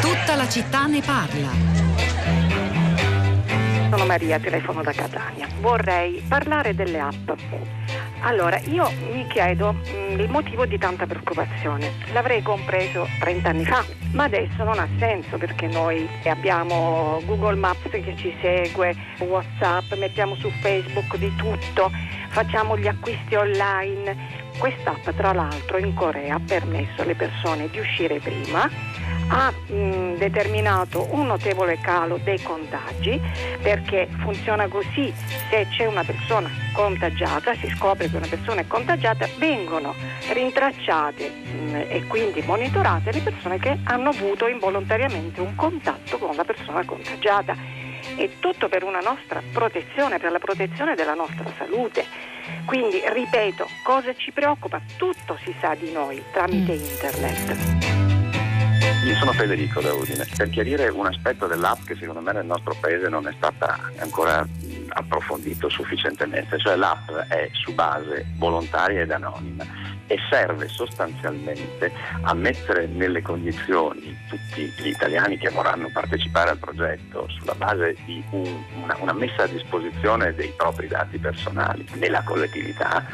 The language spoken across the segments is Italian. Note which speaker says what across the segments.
Speaker 1: Tutta la città ne parla.
Speaker 2: Sono Maria, telefono da Catania. Vorrei parlare delle app. Allora, io mi chiedo mh, il motivo di tanta preoccupazione. L'avrei compreso 30 anni fa, ma adesso non ha senso perché noi abbiamo Google Maps che ci segue, WhatsApp, mettiamo su Facebook di tutto, facciamo gli acquisti online. Quest'app, tra l'altro, in Corea ha permesso alle persone di uscire prima ha mh, determinato un notevole calo dei contagi perché funziona così, se c'è una persona contagiata, si scopre che una persona è contagiata, vengono rintracciate mh, e quindi monitorate le persone che hanno avuto involontariamente un contatto con la persona contagiata. È tutto per una nostra protezione, per la protezione della nostra salute. Quindi, ripeto, cosa ci preoccupa? Tutto si sa di noi tramite internet.
Speaker 3: Io sono Federico da Udine. Per chiarire un aspetto dell'app che secondo me nel nostro paese non è stata ancora approfondito sufficientemente, cioè l'app è su base volontaria ed anonima e serve sostanzialmente a mettere nelle condizioni tutti gli italiani che vorranno partecipare al progetto sulla base di un, una, una messa a disposizione dei propri dati personali nella collettività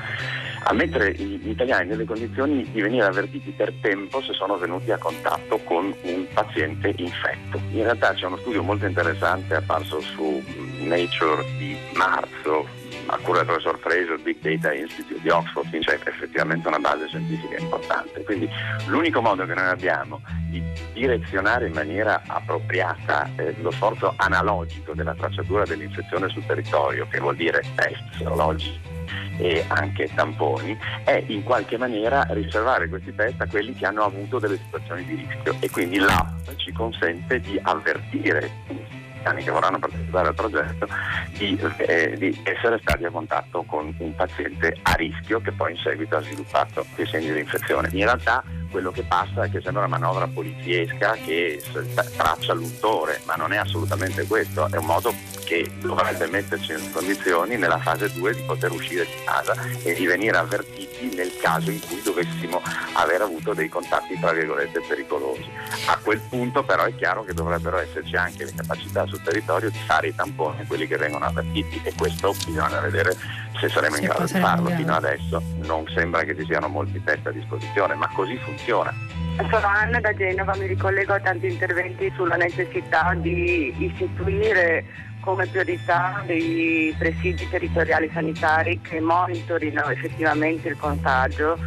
Speaker 3: a mettere gli italiani nelle condizioni di venire avvertiti per tempo se sono venuti a contatto con un paziente infetto. In realtà c'è uno studio molto interessante apparso su Nature di marzo a cura del professor Fraser Big Data Institute di Oxford, quindi c'è effettivamente una base scientifica importante. Quindi l'unico modo che noi abbiamo di direzionare in maniera appropriata eh, lo sforzo analogico della tracciatura dell'infezione sul territorio, che vuol dire test serologici e anche tamponi, è in qualche maniera riservare questi test a quelli che hanno avuto delle situazioni di rischio e quindi l'app ci consente di avvertire che vorranno partecipare al progetto di, eh, di, essere stati a contatto con un paziente a rischio che poi in seguito ha sviluppato dei segni di infezione. In realtà quello che passa è che sembra una manovra poliziesca che traccia l'untore, ma non è assolutamente questo, è un modo che dovrebbe metterci in condizioni nella fase 2 di poter uscire di casa e di venire avvertiti nel caso in cui dovessimo aver avuto dei contatti tra virgolette pericolosi. A quel punto però è chiaro che dovrebbero esserci anche le capacità sul territorio di fare i tamponi a quelli che vengono avvertiti e questo bisogna vedere se saremo in grado di farlo. Fino adesso non sembra che ci siano molti test a disposizione, ma così funziona.
Speaker 4: Sono Anna da Genova, mi ricollego a tanti interventi sulla necessità di istituire come priorità dei presidi territoriali sanitari che monitorino effettivamente il contagio,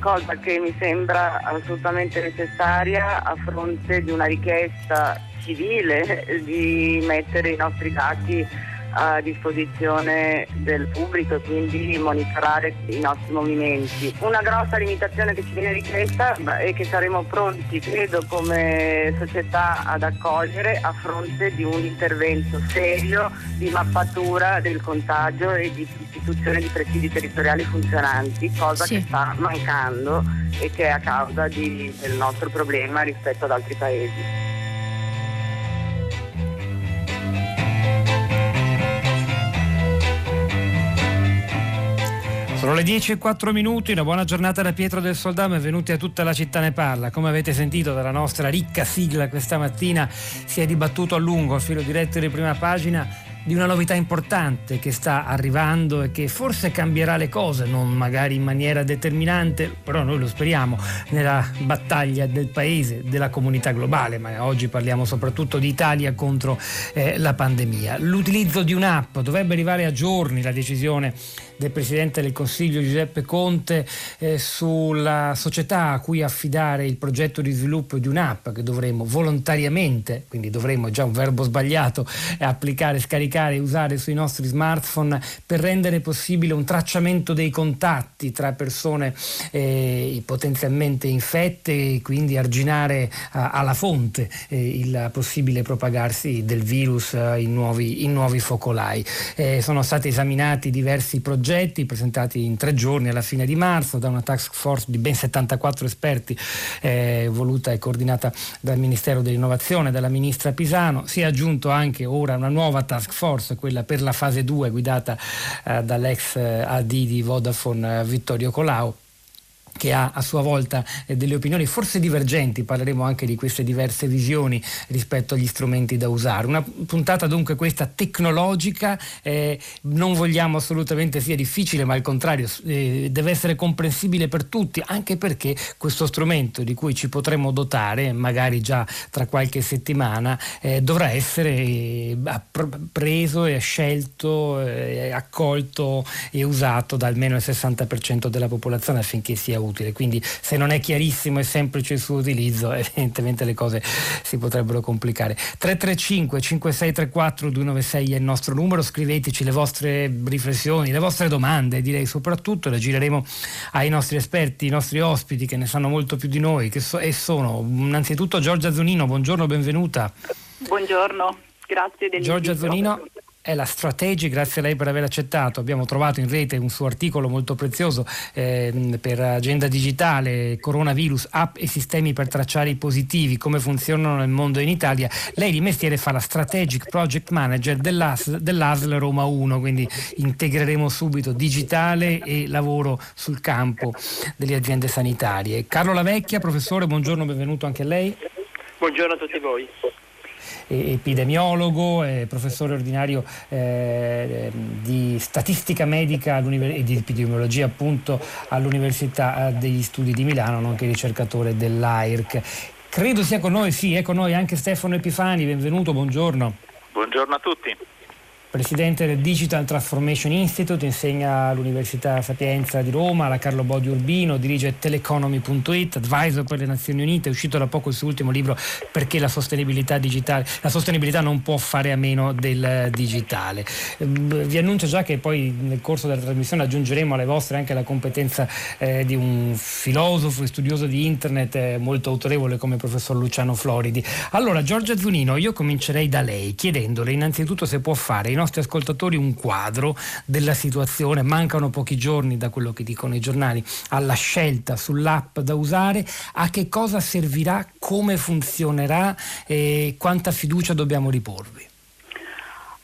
Speaker 4: cosa che mi sembra assolutamente necessaria a fronte di una richiesta civile di mettere i nostri dati a disposizione del pubblico e quindi monitorare i nostri movimenti. Una grossa limitazione che ci viene richiesta è che saremo pronti, credo, come società ad accogliere a fronte di un intervento serio di mappatura del contagio e di istituzione di presidi territoriali funzionanti, cosa sì. che sta mancando e che è a causa di, del nostro problema rispetto ad altri paesi.
Speaker 5: Sono le 10 e 4 minuti, una buona giornata da Pietro del Soldà, benvenuti a tutta la città ne parla. Come avete sentito dalla nostra ricca sigla questa mattina si è dibattuto a lungo a filo diretto di prima pagina di una novità importante che sta arrivando e che forse cambierà le cose, non magari in maniera determinante, però noi lo speriamo, nella battaglia del paese, della comunità globale, ma oggi parliamo soprattutto di Italia contro eh, la pandemia. L'utilizzo di un'app dovrebbe arrivare a giorni la decisione del Presidente del Consiglio Giuseppe Conte eh, sulla società a cui affidare il progetto di sviluppo di un'app che dovremo volontariamente, quindi dovremo, già un verbo sbagliato, applicare, scaricare e usare sui nostri smartphone per rendere possibile un tracciamento dei contatti tra persone eh, potenzialmente infette e quindi arginare a, alla fonte eh, il possibile propagarsi del virus eh, in nuovi, in, nuovi, focolai. Eh, sono stati esaminati diversi progetti progetti presentati in tre giorni alla fine di marzo da una task force di ben 74 esperti eh, voluta e coordinata dal Ministero dell'Innovazione, dalla Ministra Pisano. Si è aggiunto anche ora una nuova task Force, quella per la fase 2 guidata eh, dall'ex eh, AD di Vodafone eh, Vittorio Colau che ha a sua volta eh, delle opinioni forse divergenti, parleremo anche di queste diverse visioni rispetto agli strumenti da usare. Una puntata dunque questa tecnologica, eh, non vogliamo assolutamente sia difficile, ma al contrario eh, deve essere comprensibile per tutti, anche perché questo strumento di cui ci potremo dotare, magari già tra qualche settimana, eh, dovrà essere eh, preso e scelto, eh, accolto e usato da almeno il 60% della popolazione affinché sia utile. Quindi se non è chiarissimo e semplice il suo utilizzo, evidentemente le cose si potrebbero complicare. 335 5634 296 è il nostro numero, scriveteci le vostre riflessioni, le vostre domande, direi soprattutto, le gireremo ai nostri esperti, i nostri ospiti che ne sanno molto più di noi so, e sono innanzitutto Giorgia Zunino, buongiorno, benvenuta.
Speaker 6: Buongiorno, grazie del
Speaker 5: Giorgia Zunino è la Strategy, grazie a lei per aver accettato. Abbiamo trovato in rete un suo articolo molto prezioso eh, per Agenda Digitale, Coronavirus, app e sistemi per tracciare i positivi, come funzionano nel mondo in Italia. Lei di mestiere fa la Strategic Project Manager dell'ASL, dell'ASL Roma 1, quindi integreremo subito digitale e lavoro sul campo delle aziende sanitarie. Carlo Lavecchia, professore, buongiorno, benvenuto anche a lei.
Speaker 7: Buongiorno a tutti voi
Speaker 5: epidemiologo, professore ordinario eh, di statistica medica e di epidemiologia appunto all'Università eh, degli Studi di Milano, nonché ricercatore dell'AIRC. Credo sia con noi, sì, è con noi anche Stefano Epifani, benvenuto, buongiorno.
Speaker 7: Buongiorno a tutti
Speaker 5: presidente del Digital Transformation Institute, insegna all'Università Sapienza di Roma, alla Carlo Bodi Urbino, dirige teleconomy.it, advisor per le Nazioni Unite, è uscito da poco il suo ultimo libro perché la sostenibilità digitale, la sostenibilità non può fare a meno del digitale. Ehm, vi annuncio già che poi nel corso della trasmissione aggiungeremo alle vostre anche la competenza eh, di un filosofo e studioso di internet eh, molto autorevole come il professor Luciano Floridi. Allora, Giorgia Zunino, io comincerei da lei chiedendole innanzitutto se può fare in nostri ascoltatori un quadro della situazione, mancano pochi giorni da quello che dicono i giornali alla scelta sull'app da usare, a che cosa servirà, come funzionerà? E quanta fiducia dobbiamo riporvi.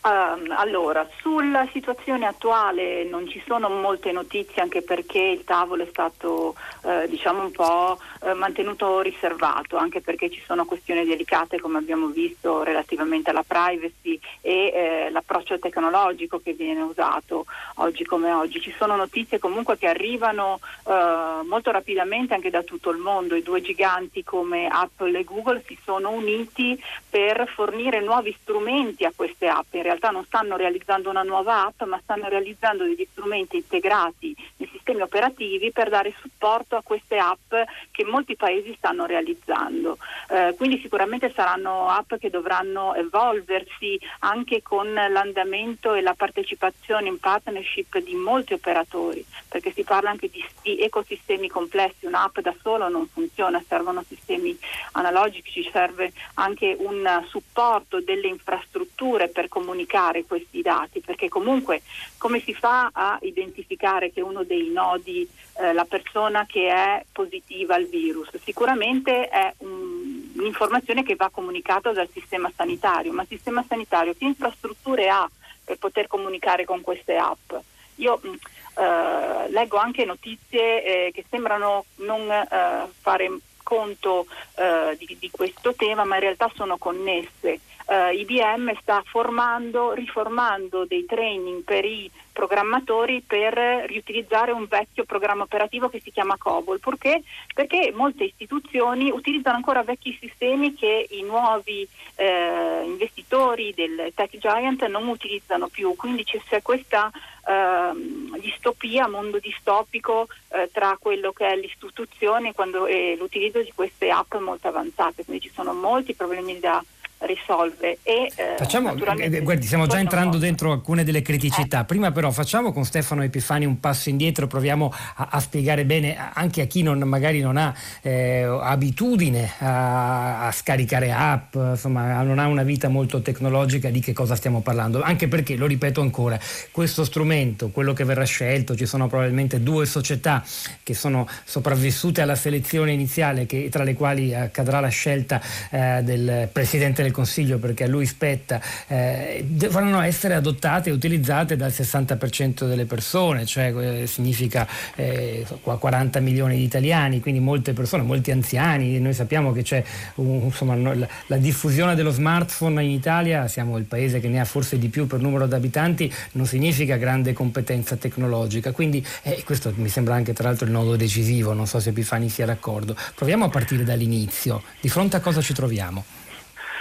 Speaker 6: Uh, allora, sulla situazione attuale non ci sono molte notizie anche perché il tavolo è stato uh, diciamo un po' uh, mantenuto riservato, anche perché ci sono questioni delicate come abbiamo visto relativamente alla privacy e eh, l'approccio tecnologico che viene usato oggi come oggi. Ci sono notizie comunque che arrivano eh, molto rapidamente anche da tutto il mondo. I due giganti come Apple e Google si sono uniti per fornire nuovi strumenti a queste app realtà non stanno realizzando una nuova app, ma stanno realizzando degli strumenti integrati nei sistemi operativi per dare supporto a queste app che molti paesi stanno realizzando. Eh, quindi sicuramente saranno app che dovranno evolversi anche con l'andamento e la partecipazione in partnership di molti operatori, perché si parla anche di, di ecosistemi complessi, un'app da solo non funziona, servono sistemi analogici, serve anche un supporto delle infrastrutture per comunicare questi dati, perché comunque come si fa a identificare che uno dei nodi, eh, la persona che è positiva al virus? Sicuramente è un, un'informazione che va comunicata dal sistema sanitario, ma il sistema sanitario che infrastrutture ha per poter comunicare con queste app? Io mm, eh, leggo anche notizie eh, che sembrano non eh, fare conto eh, di, di, questo tema, ma in realtà sono connesse eh, IBM sta formando, riformando dei training per i programmatori per riutilizzare un vecchio programma operativo che si chiama COBOL. Perché? Perché molte istituzioni utilizzano ancora vecchi sistemi che i nuovi eh, investitori del tech giant non utilizzano più. Quindi c'è questa eh, distopia, mondo distopico eh, tra quello che è l'istituzione e l'utilizzo di queste app molto avanzate. Quindi ci sono molti problemi da risolve. E,
Speaker 5: eh, facciamo, eh, guardi, stiamo già entrando dentro alcune delle criticità. Eh. Prima però facciamo con Stefano Epifani un passo indietro, proviamo a, a spiegare bene anche a chi non, magari non ha eh, abitudine a, a, scaricare app, insomma non ha una vita molto tecnologica di che cosa stiamo parlando. Anche perché, lo ripeto ancora, questo strumento, quello che verrà scelto, ci sono probabilmente due società che sono sopravvissute alla selezione iniziale, che, tra le quali accadrà la scelta eh, del Presidente del del Consiglio, perché a lui spetta, eh, dovranno essere adottate e utilizzate dal 60% delle persone, cioè eh, significa eh, 40 milioni di italiani, quindi molte persone, molti anziani. Noi sappiamo che c'è un, insomma, la, la diffusione dello smartphone in Italia, siamo il paese che ne ha forse di più per numero di abitanti, non significa grande competenza tecnologica. Quindi eh, questo mi sembra anche tra l'altro il nodo decisivo, non so se Epifani sia d'accordo. Proviamo a partire dall'inizio. Di fronte a cosa ci troviamo?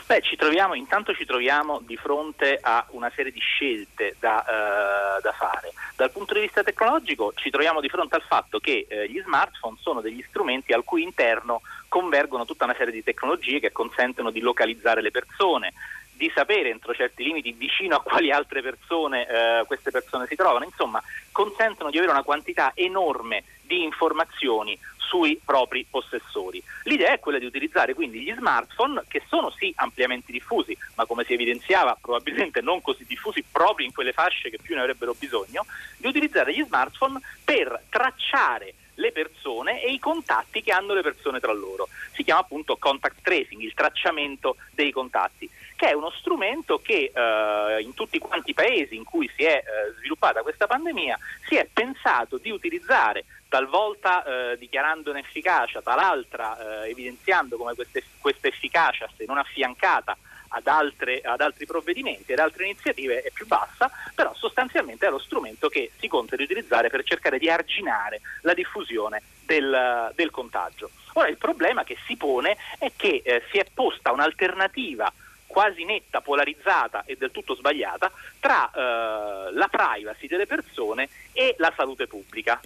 Speaker 7: Beh, ci troviamo, intanto ci troviamo di fronte a una serie di scelte da, eh, da, fare. Dal punto di vista tecnologico ci troviamo di fronte al fatto che eh, gli smartphone sono degli strumenti al cui interno convergono tutta una serie di tecnologie che consentono di localizzare le persone, di sapere entro certi limiti vicino a quali altre persone eh, queste persone si trovano, insomma consentono di avere una quantità enorme di informazioni sui propri possessori. L'idea è quella di utilizzare quindi gli smartphone che sono sì ampiamente diffusi, ma come si evidenziava probabilmente non così diffusi proprio in quelle fasce che più ne avrebbero bisogno, di utilizzare gli smartphone per tracciare le persone e i contatti che hanno le persone tra loro. Si chiama appunto contact tracing, il tracciamento dei contatti, che è uno strumento che eh, in tutti quanti i paesi in cui si è eh, sviluppata questa pandemia si è pensato di utilizzare talvolta eh, dichiarando un'efficacia, tal'altra eh, evidenziando come questa efficacia, se non affiancata ad, altre, ad, altri provvedimenti, ad altre iniziative, è più bassa, però sostanzialmente è lo strumento che si conta di utilizzare per cercare di arginare la diffusione del, del contagio. Ora il problema che si pone è che eh, si è posta un'alternativa quasi netta, polarizzata e del tutto sbagliata tra eh, la privacy delle persone e la salute pubblica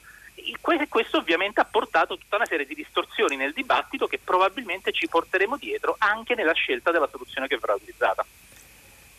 Speaker 7: questo ovviamente ha portato tutta una serie di distorsioni nel dibattito che probabilmente ci porteremo dietro anche nella scelta della soluzione che verrà utilizzata.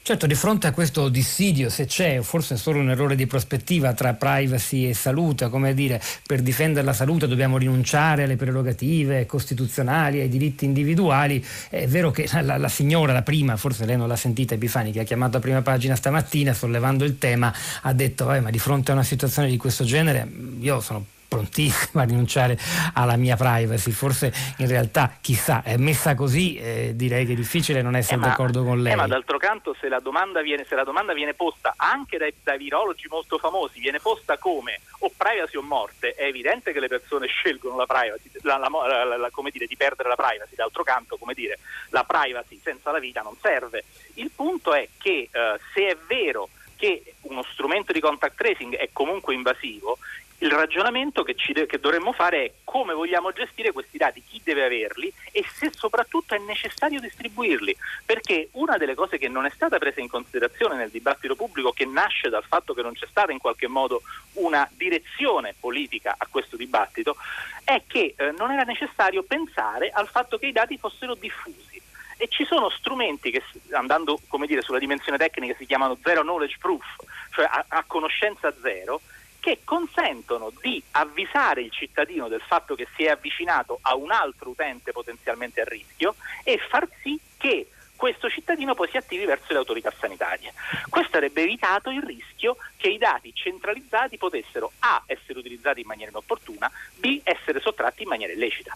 Speaker 5: Certo, di fronte a questo dissidio, se c'è, forse è solo un errore di prospettiva tra privacy e salute, come dire, per difendere la salute dobbiamo rinunciare alle prerogative costituzionali, ai diritti individuali, è vero che la, la signora, la prima, forse lei non l'ha sentita, Epifani, che ha chiamato a prima pagina stamattina sollevando il tema, ha detto, ma di fronte a una situazione di questo genere io sono prontissima a rinunciare alla mia privacy. Forse in realtà, chissà, è messa così, eh, direi che è difficile non essere eh, d'accordo con lei.
Speaker 7: Eh, ma d'altro canto, se la domanda viene, la domanda viene posta anche dai, dai, virologi molto famosi, viene posta come o privacy o morte, è evidente che le persone scelgono la privacy, la, la, la, come dire, di perdere la privacy. D'altro canto, come dire, la privacy senza la vita non serve. Il punto è che eh, se è vero che uno strumento di contact tracing è comunque invasivo, il ragionamento che, de- che, dovremmo fare è come vogliamo gestire questi dati, chi deve averli e se soprattutto è necessario distribuirli, perché una delle cose che non è stata presa in considerazione nel dibattito pubblico, che nasce dal fatto che non c'è stata in qualche modo una direzione politica a questo dibattito, è che eh, non era necessario pensare al fatto che i dati fossero diffusi. E ci sono strumenti che andando dire, sulla dimensione tecnica si chiamano zero knowledge proof, cioè a, a conoscenza zero, che consentono di avvisare il cittadino del fatto che si è avvicinato a un altro utente potenzialmente a rischio e far sì che questo cittadino poi si attivi verso le autorità sanitarie. Questo avrebbe evitato il rischio che i dati centralizzati potessero A essere utilizzati in maniera inopportuna, B essere sottratti in maniera illecita.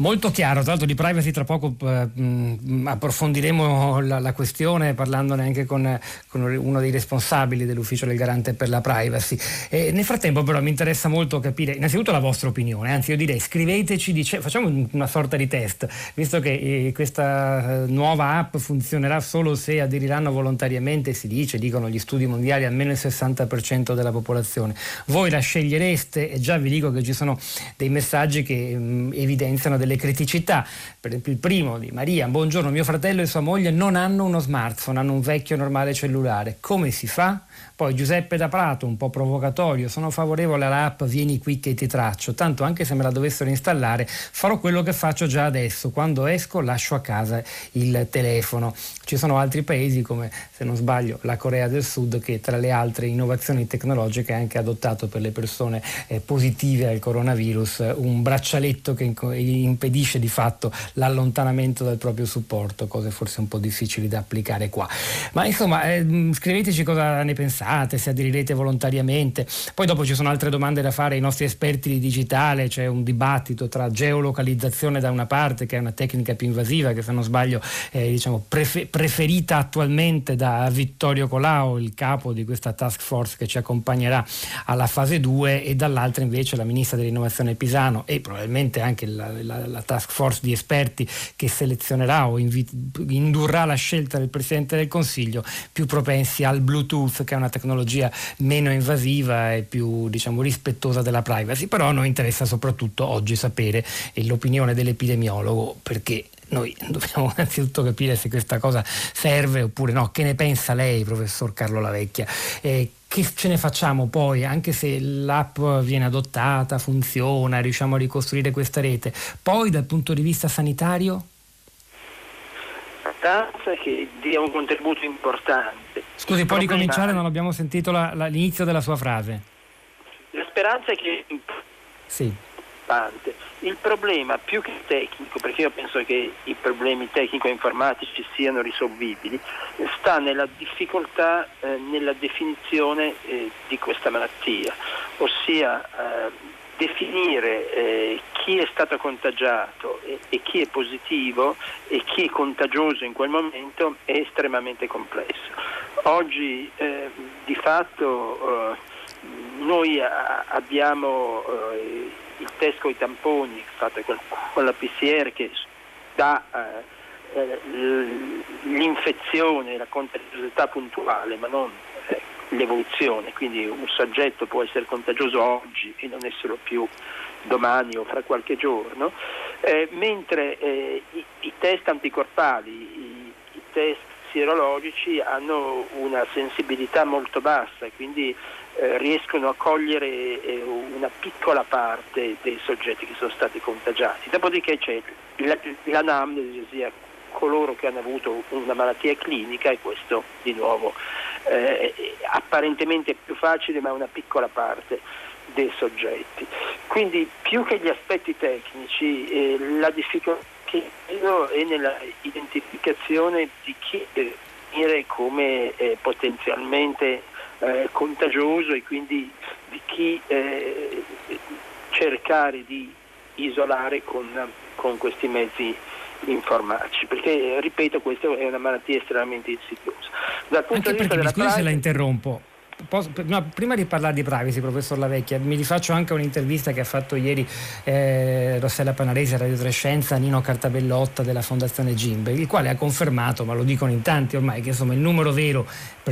Speaker 5: Molto chiaro, tra l'altro di privacy tra poco eh, mh, approfondiremo la, la, questione parlandone anche con, con, uno dei responsabili dell'ufficio del garante per la privacy. E nel frattempo però mi interessa molto capire innanzitutto la vostra opinione, anzi io direi scriveteci, dice, facciamo una sorta di test, visto che eh, questa eh, nuova app funzionerà solo se aderiranno volontariamente, si dice, dicono gli studi mondiali, almeno il 60% della popolazione. Voi la scegliereste e già vi dico che ci sono dei messaggi che mh, evidenziano delle delle criticità. Per esempio il primo di Maria, buongiorno, mio fratello e sua moglie non hanno uno smartphone, hanno un vecchio normale cellulare. Come si fa? Poi Giuseppe da Prato, un po' provocatorio, sono favorevole all'app Vieni qui che ti traccio, tanto anche se me la dovessero installare farò quello che faccio già adesso, quando esco lascio a casa il telefono. Ci sono altri paesi come, se non sbaglio, la Corea del Sud che tra le altre innovazioni tecnologiche ha anche adottato per le persone eh, positive al coronavirus un braccialetto che impedisce di fatto l'allontanamento del proprio supporto, cose forse un po' difficili da applicare qua. Ma insomma, eh, scriveteci cosa ne pensate, se aderirete volontariamente. Poi dopo ci sono altre domande da fare ai nostri esperti di digitale, c'è un dibattito tra geolocalizzazione da una parte, che è una tecnica più invasiva, che se non sbaglio è diciamo, prefe- preferita attualmente da Vittorio Colau, il capo di questa task force che ci accompagnerà alla fase 2, e dall'altra invece la ministra dell'innovazione Pisano e probabilmente anche la, la, la task force di esperti che selezionerà o invi- indurrà la scelta del Presidente del Consiglio più propensi al Bluetooth, che è una tecnologia meno invasiva e più diciamo, rispettosa della privacy. Però a noi interessa soprattutto oggi sapere l'opinione dell'epidemiologo perché noi dobbiamo innanzitutto capire se questa cosa serve oppure no. Che ne pensa lei, professor Carlo Lavecchia? Eh, che ce ne facciamo poi, anche se l'app viene adottata, funziona, riusciamo a ricostruire questa rete? Poi dal punto di vista sanitario?
Speaker 8: Speranza che dia un contributo importante.
Speaker 5: Scusi, può ricominciare? Non abbiamo sentito la, la, l'inizio della sua frase.
Speaker 8: La speranza è che...
Speaker 5: Sì.
Speaker 8: Il problema più che tecnico, perché io penso che i problemi tecnico-informatici siano risolvibili, sta nella difficoltà eh, nella definizione eh, di questa malattia, ossia eh, definire eh, chi è stato contagiato e, e, chi è positivo e chi è contagioso in quel momento è estremamente complesso. Oggi eh, di fatto eh, noi a, abbiamo il test con i tamponi fatto con la PCR che dà eh, eh l'infezione, la contagiosità puntuale, ma non eh, l'evoluzione, quindi un soggetto può essere contagioso oggi e non esserlo più domani o fra qualche giorno, eh, mentre eh, i, i, test anticorpali, i, i test sierologici hanno una sensibilità molto bassa e quindi eh, riescono a cogliere eh, una piccola parte dei soggetti che sono stati contagiati. Dopodiché c'è l'anamnesi, coloro che hanno avuto una malattia clinica e questo di nuovo eh, apparentemente più facile ma una piccola parte dei soggetti. Quindi più che gli aspetti tecnici eh, la difficoltà che vedo è nella identificazione di chi venire come eh, potenzialmente eh, contagioso e quindi di chi eh, cercare di isolare con, con, questi mezzi informatici perché ripeto questa è una malattia estremamente insidiosa.
Speaker 5: Dal punto Anche di vista della scusi se la interrompo Posso, no, prima di parlare di privacy, professor Lavecchia, mi rifaccio anche un'intervista che ha fatto ieri eh, Rossella Panarese a Radio Trescenza a Nino Cartabellotta della Fondazione Gimbe, il quale ha confermato, ma lo dicono in tanti ormai, che insomma il numero vero,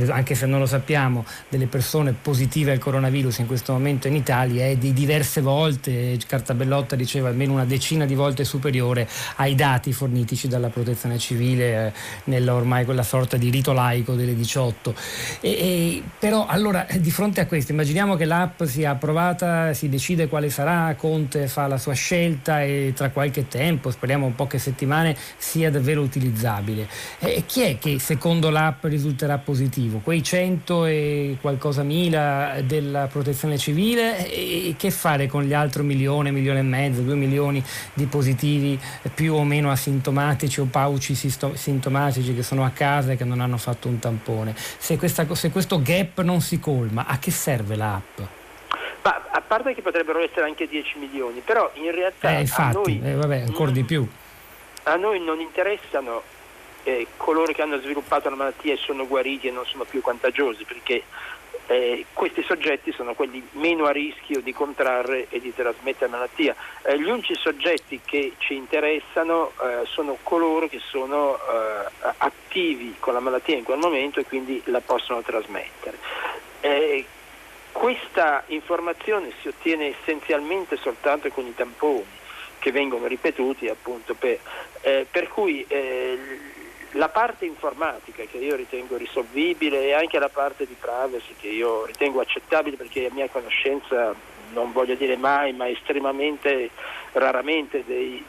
Speaker 5: anche se non lo sappiamo, delle persone positive al coronavirus in questo momento in Italia è di diverse volte, Cartabellotta diceva almeno una decina di volte superiore ai dati fornitici dalla protezione civile eh, nella ormai quella sorta di rito laico delle 18. E, e, però allora, di fronte a questo, immaginiamo che l'app sia approvata, si decide quale sarà, Conte fa la sua scelta e tra qualche tempo, speriamo poche settimane, sia davvero utilizzabile. E chi è che secondo l'app risulterà positivo? Quei 100 e qualcosa mila della protezione civile? E che fare con gli altri milione, milione e mezzo, due milioni di positivi più o meno asintomatici o pauci sintomatici che sono a casa e che non hanno fatto un tampone? Se, questa, se questo gap non si colma, a che serve l'app?
Speaker 8: Ma a parte che potrebbero essere anche 10 milioni, però in realtà
Speaker 5: eh, infatti,
Speaker 8: noi,
Speaker 5: eh, vabbè, ancora di più.
Speaker 8: A noi non interessano eh, coloro che hanno sviluppato la malattia e sono guariti e non sono più contagiosi, perché eh, questi soggetti sono quelli meno a rischio di contrarre e di trasmettere la malattia. Eh, gli unici soggetti che ci interessano eh, sono coloro che sono eh, attivi con la malattia in quel momento e quindi la possono trasmettere. Eh, questa informazione si ottiene essenzialmente soltanto con i tamponi che vengono ripetuti appunto per, per cui la parte informatica che io ritengo risolvibile e anche la parte di privacy che io ritengo accettabile perché a mia conoscenza non voglio dire mai ma estremamente raramente dei,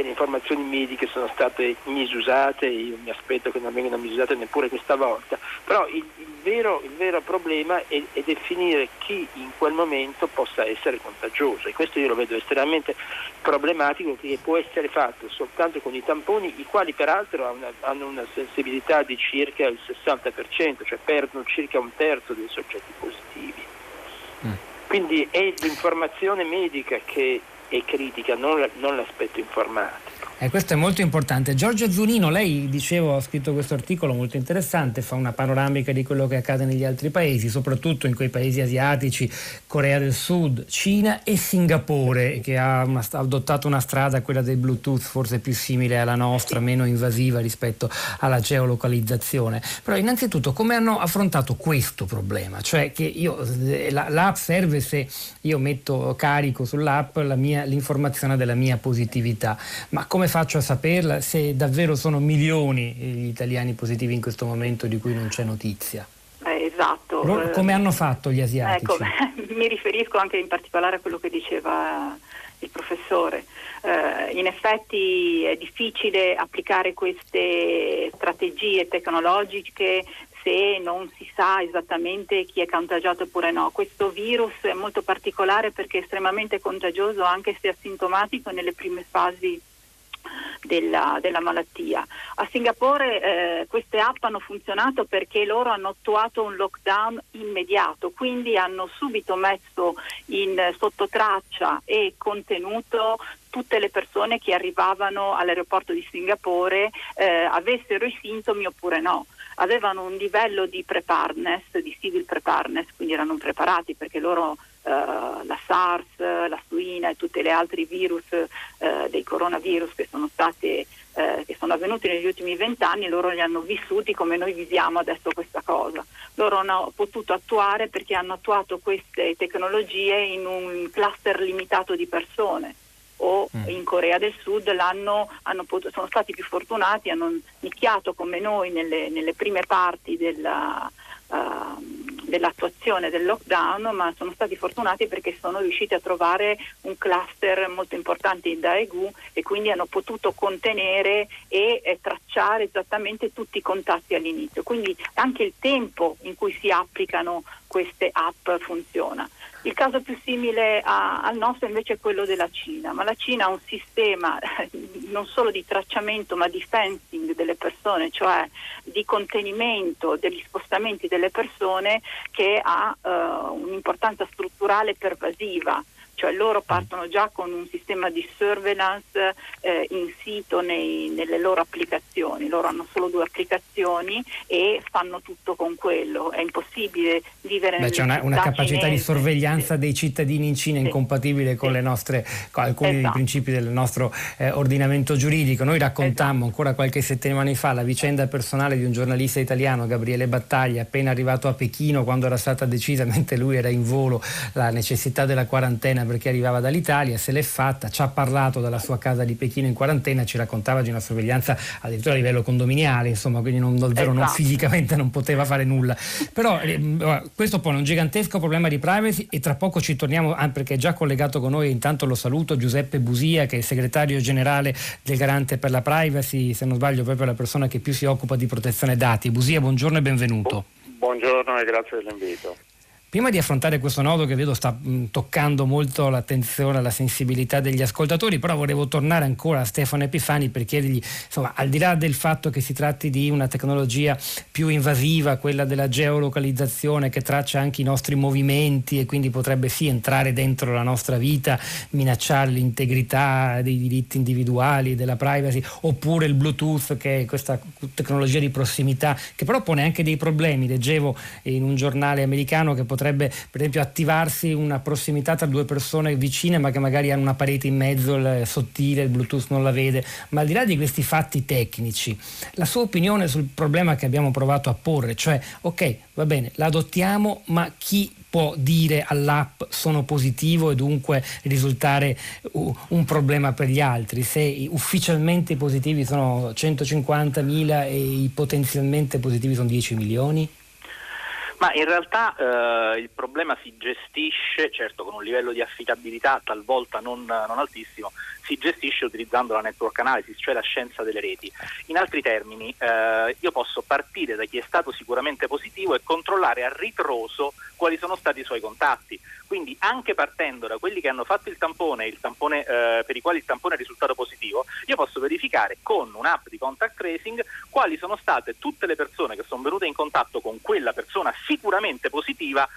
Speaker 8: delle informazioni mediche sono state misusate io mi aspetto che non vengano misusate neppure questa volta però il, il vero, il vero problema è, è, definire chi in quel momento possa essere contagioso e questo io lo vedo estremamente problematico perché può essere fatto soltanto con i tamponi, i quali peraltro hanno una, hanno una sensibilità di circa il 60%, cioè perdono circa un terzo dei soggetti positivi. Mm. Quindi è l'informazione medica che è critica, non, l'aspetto informatico.
Speaker 5: Eh, questo è molto importante. Giorgio Zunino, lei dicevo, ha scritto questo articolo molto interessante, fa una panoramica di quello che accade negli altri paesi, soprattutto in quei paesi asiatici, Corea del Sud, Cina e Singapore, che ha, una, ha adottato una strada, quella del Bluetooth, forse più simile alla nostra, meno invasiva rispetto alla geolocalizzazione. Però innanzitutto come hanno affrontato questo problema? Cioè che io, eh, la, l'app serve se io metto carico sull'app mia, l'informazione della mia positività, ma come faccio a saperla se davvero sono milioni gli italiani positivi in questo momento di cui non c'è notizia?
Speaker 6: Eh, esatto.
Speaker 5: Loro, come hanno fatto gli asiatici?
Speaker 6: Ecco, mi riferisco anche in particolare a quello che diceva il professore. Eh, in effetti è difficile applicare queste strategie tecnologiche se non si sa esattamente chi è contagiato oppure no. Questo virus è molto particolare perché è estremamente contagioso anche se asintomatico nelle prime fasi della, della, malattia. A Singapore eh, queste app hanno funzionato perché loro hanno attuato un lockdown immediato, quindi hanno subito messo in sottotraccia e contenuto tutte le persone che arrivavano all'aeroporto di Singapore eh, avessero i sintomi oppure no avevano un livello di preparedness, di civil preparedness, quindi erano preparati perché loro Uh, la SARS, la suina e tutti gli altri virus uh, dei coronavirus che sono, stati, uh, che sono avvenuti negli ultimi vent'anni, loro li hanno vissuti come noi viviamo adesso questa cosa. Loro hanno potuto attuare perché hanno attuato queste tecnologie in un cluster limitato di persone o mm. in Corea del Sud potuto, sono stati più fortunati, hanno nicchiato come noi nelle, nelle prime parti della, uh, dell'attuazione del lockdown, ma sono stati fortunati perché sono riusciti a trovare un cluster molto importante in Daegu e quindi hanno potuto contenere e, e tracciare esattamente tutti i contatti all'inizio. Quindi anche il tempo in cui si applicano queste app funziona. Il caso più simile a, al nostro invece è quello della Cina, ma la Cina ha un sistema non solo di tracciamento ma di fencing delle persone, cioè di contenimento degli spostamenti delle persone che ha uh, un'importanza strutturale pervasiva cioè loro partono già con un sistema di surveillance eh, in sito nei, nelle loro applicazioni, loro hanno solo due applicazioni e fanno tutto con quello, è impossibile vivere
Speaker 5: Beh, c'è una, una capacità cinese. di sorveglianza dei cittadini in Cina sì. incompatibile con, sì. nostre, con alcuni esatto. dei principi del nostro eh, ordinamento giuridico. Noi raccontammo esatto. ancora qualche settimana fa la vicenda personale di un giornalista italiano, Gabriele Battaglia, appena arrivato a Pechino quando era stata decisa, mentre lui era in volo, la necessità della quarantena perché arrivava dall'Italia, se l'è fatta, ci ha parlato dalla sua casa di Pechino in quarantena, ci raccontava di una sorveglianza addirittura a livello condominiale, insomma, quindi non, davvero esatto. non fisicamente non poteva fare nulla. Però eh, questo pone un gigantesco problema di privacy e tra poco ci torniamo, anche perché è già collegato con noi, intanto lo saluto, Giuseppe Busia, che è segretario generale del Garante per la Privacy, se non sbaglio proprio la persona che più si occupa di protezione dati. Busia, buongiorno e benvenuto.
Speaker 9: Buongiorno e grazie dell'invito.
Speaker 5: Prima di affrontare questo nodo che vedo sta mh, toccando molto l'attenzione, la sensibilità degli ascoltatori, però volevo tornare ancora a Stefano Epifani per chiedergli, insomma, al di là del fatto che si tratti di una tecnologia più invasiva, quella della geolocalizzazione che traccia anche i nostri movimenti e quindi potrebbe sì entrare dentro la nostra vita, minacciare l'integrità dei diritti individuali, della privacy, oppure il Bluetooth che è questa tecnologia di prossimità che però pone anche dei problemi. Leggevo in un giornale americano che potrebbe potrebbe per esempio attivarsi una prossimità tra due persone vicine ma che magari hanno una parete in mezzo il sottile, il Bluetooth non la vede, ma al di là di questi fatti tecnici, la sua opinione sul problema che abbiamo provato a porre, cioè ok, va bene, la adottiamo, ma chi può dire all'app sono positivo e dunque risultare un problema per gli altri. Se ufficialmente i positivi sono 150.000 e i potenzialmente positivi sono 10 milioni?
Speaker 7: Ma in realtà eh, il problema si gestisce, certo con un livello di affidabilità talvolta non, non, altissimo, si gestisce utilizzando la network analysis, cioè la scienza delle reti. In altri termini, eh, io posso partire da chi è stato sicuramente positivo e controllare a ritroso quali sono stati i suoi contatti. Quindi anche partendo da quelli che hanno fatto il tampone, il tampone eh, per i quali il tampone è risultato positivo, io posso verificare con un'app di contact tracing quali sono state tutte le persone che sono venute in contatto con quella persona sicuramente positiva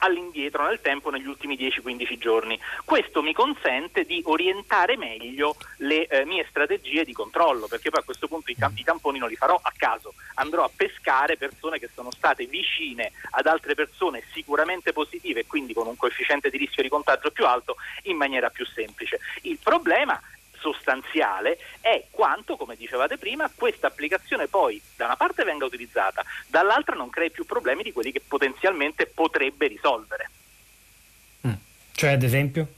Speaker 7: all'indietro nel tempo negli ultimi 10-15 giorni. Questo mi consente di orientare meglio le eh, mie strategie di controllo, perché poi a questo punto i, campi, i tamponi non li farò a caso, andrò a pescare persone che sono state vicine ad altre persone sicuramente positive e quindi con un coefficiente di rischio di contagio più alto in maniera più semplice. Il problema sostanziale è quanto, come dicevate prima, questa applicazione poi da una parte venga utilizzata, dall'altra non crei più problemi di quelli che potenzialmente potrebbe risolvere.
Speaker 5: Mm. Cioè, ad esempio?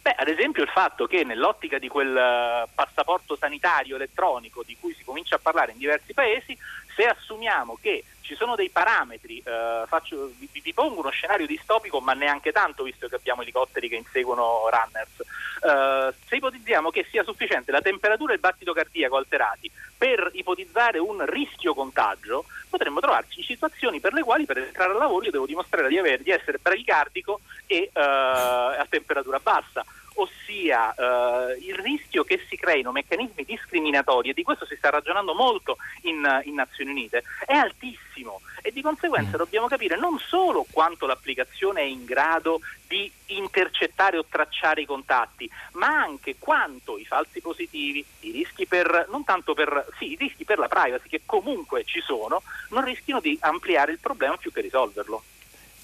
Speaker 7: Beh, ad esempio il fatto che nell'ottica di quel uh, passaporto sanitario elettronico di cui si comincia a parlare in diversi paesi, se assumiamo che ci sono dei parametri, eh, faccio, vi, vi, pongo uno scenario distopico ma neanche tanto visto che abbiamo elicotteri che inseguono runners, eh, se ipotizziamo che sia sufficiente la temperatura e il battito cardiaco alterati per ipotizzare un rischio contagio, potremmo trovarci in situazioni per le quali per entrare al lavoro io devo dimostrare di, avere, di essere brachicardico e eh, a temperatura bassa ossia eh, il rischio che si creino meccanismi discriminatori, e di questo si sta ragionando molto in, in Nazioni Unite, è altissimo e di conseguenza mm. dobbiamo capire non solo quanto l'applicazione è in grado di intercettare o tracciare i contatti, ma anche quanto i falsi positivi, i rischi per non tanto per sì, i rischi per la privacy che comunque ci sono, non rischiano di ampliare il problema più che risolverlo.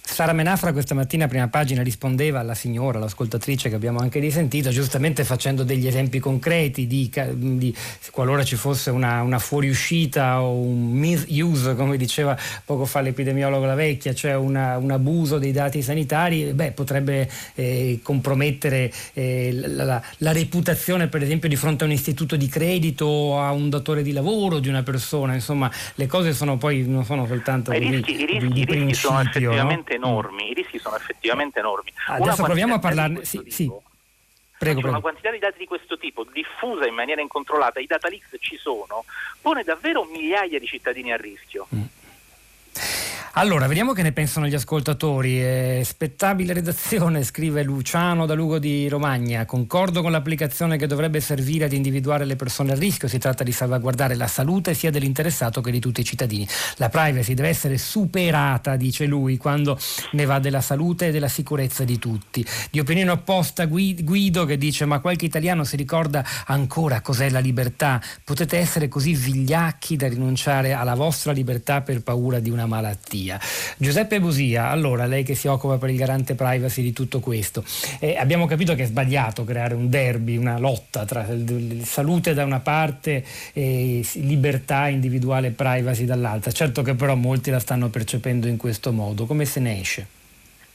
Speaker 5: Sara Menafra questa mattina a prima pagina rispondeva alla signora, l'ascoltatrice che abbiamo anche risentito, giustamente facendo degli esempi concreti di, di qualora ci fosse una, una, fuoriuscita o un misuse, come diceva poco fa l'epidemiologo La Vecchia, cioè una, un abuso dei dati sanitari, beh, potrebbe eh, compromettere eh, la, la, reputazione per esempio di fronte a un istituto di credito o a un datore di lavoro di una persona, insomma le cose sono poi non sono soltanto
Speaker 7: I rischi, i rischi, di, i rischi sono effettivamente no? Enormi, i rischi sono effettivamente enormi.
Speaker 5: Adesso proviamo a parlarne. Sì, sì. Prego,
Speaker 7: prego. Una quantità di dati di questo tipo diffusa in maniera incontrollata, i data leaks ci sono, pone davvero migliaia di cittadini a rischio. Mm.
Speaker 5: Allora, vediamo che ne pensano gli ascoltatori. Eh, spettabile redazione, scrive Luciano da Lugo di Romagna. Concordo con l'applicazione che dovrebbe servire ad individuare le persone a rischio. Si tratta di salvaguardare la salute sia dell'interessato che di tutti i cittadini. La privacy deve essere superata, dice lui, quando ne va della salute e della sicurezza di tutti. Di opinione opposta Guido che dice ma qualche italiano si ricorda ancora cos'è la libertà. Potete essere così vigliacchi da rinunciare alla vostra libertà per paura di una malattia via. Giuseppe Busia, allora lei che si occupa per il garante privacy di tutto questo, eh, abbiamo capito che è sbagliato creare un derby, una lotta tra salute da una parte e libertà individuale e privacy dall'altra. Certo che però molti la stanno percependo in questo modo. Come se ne esce?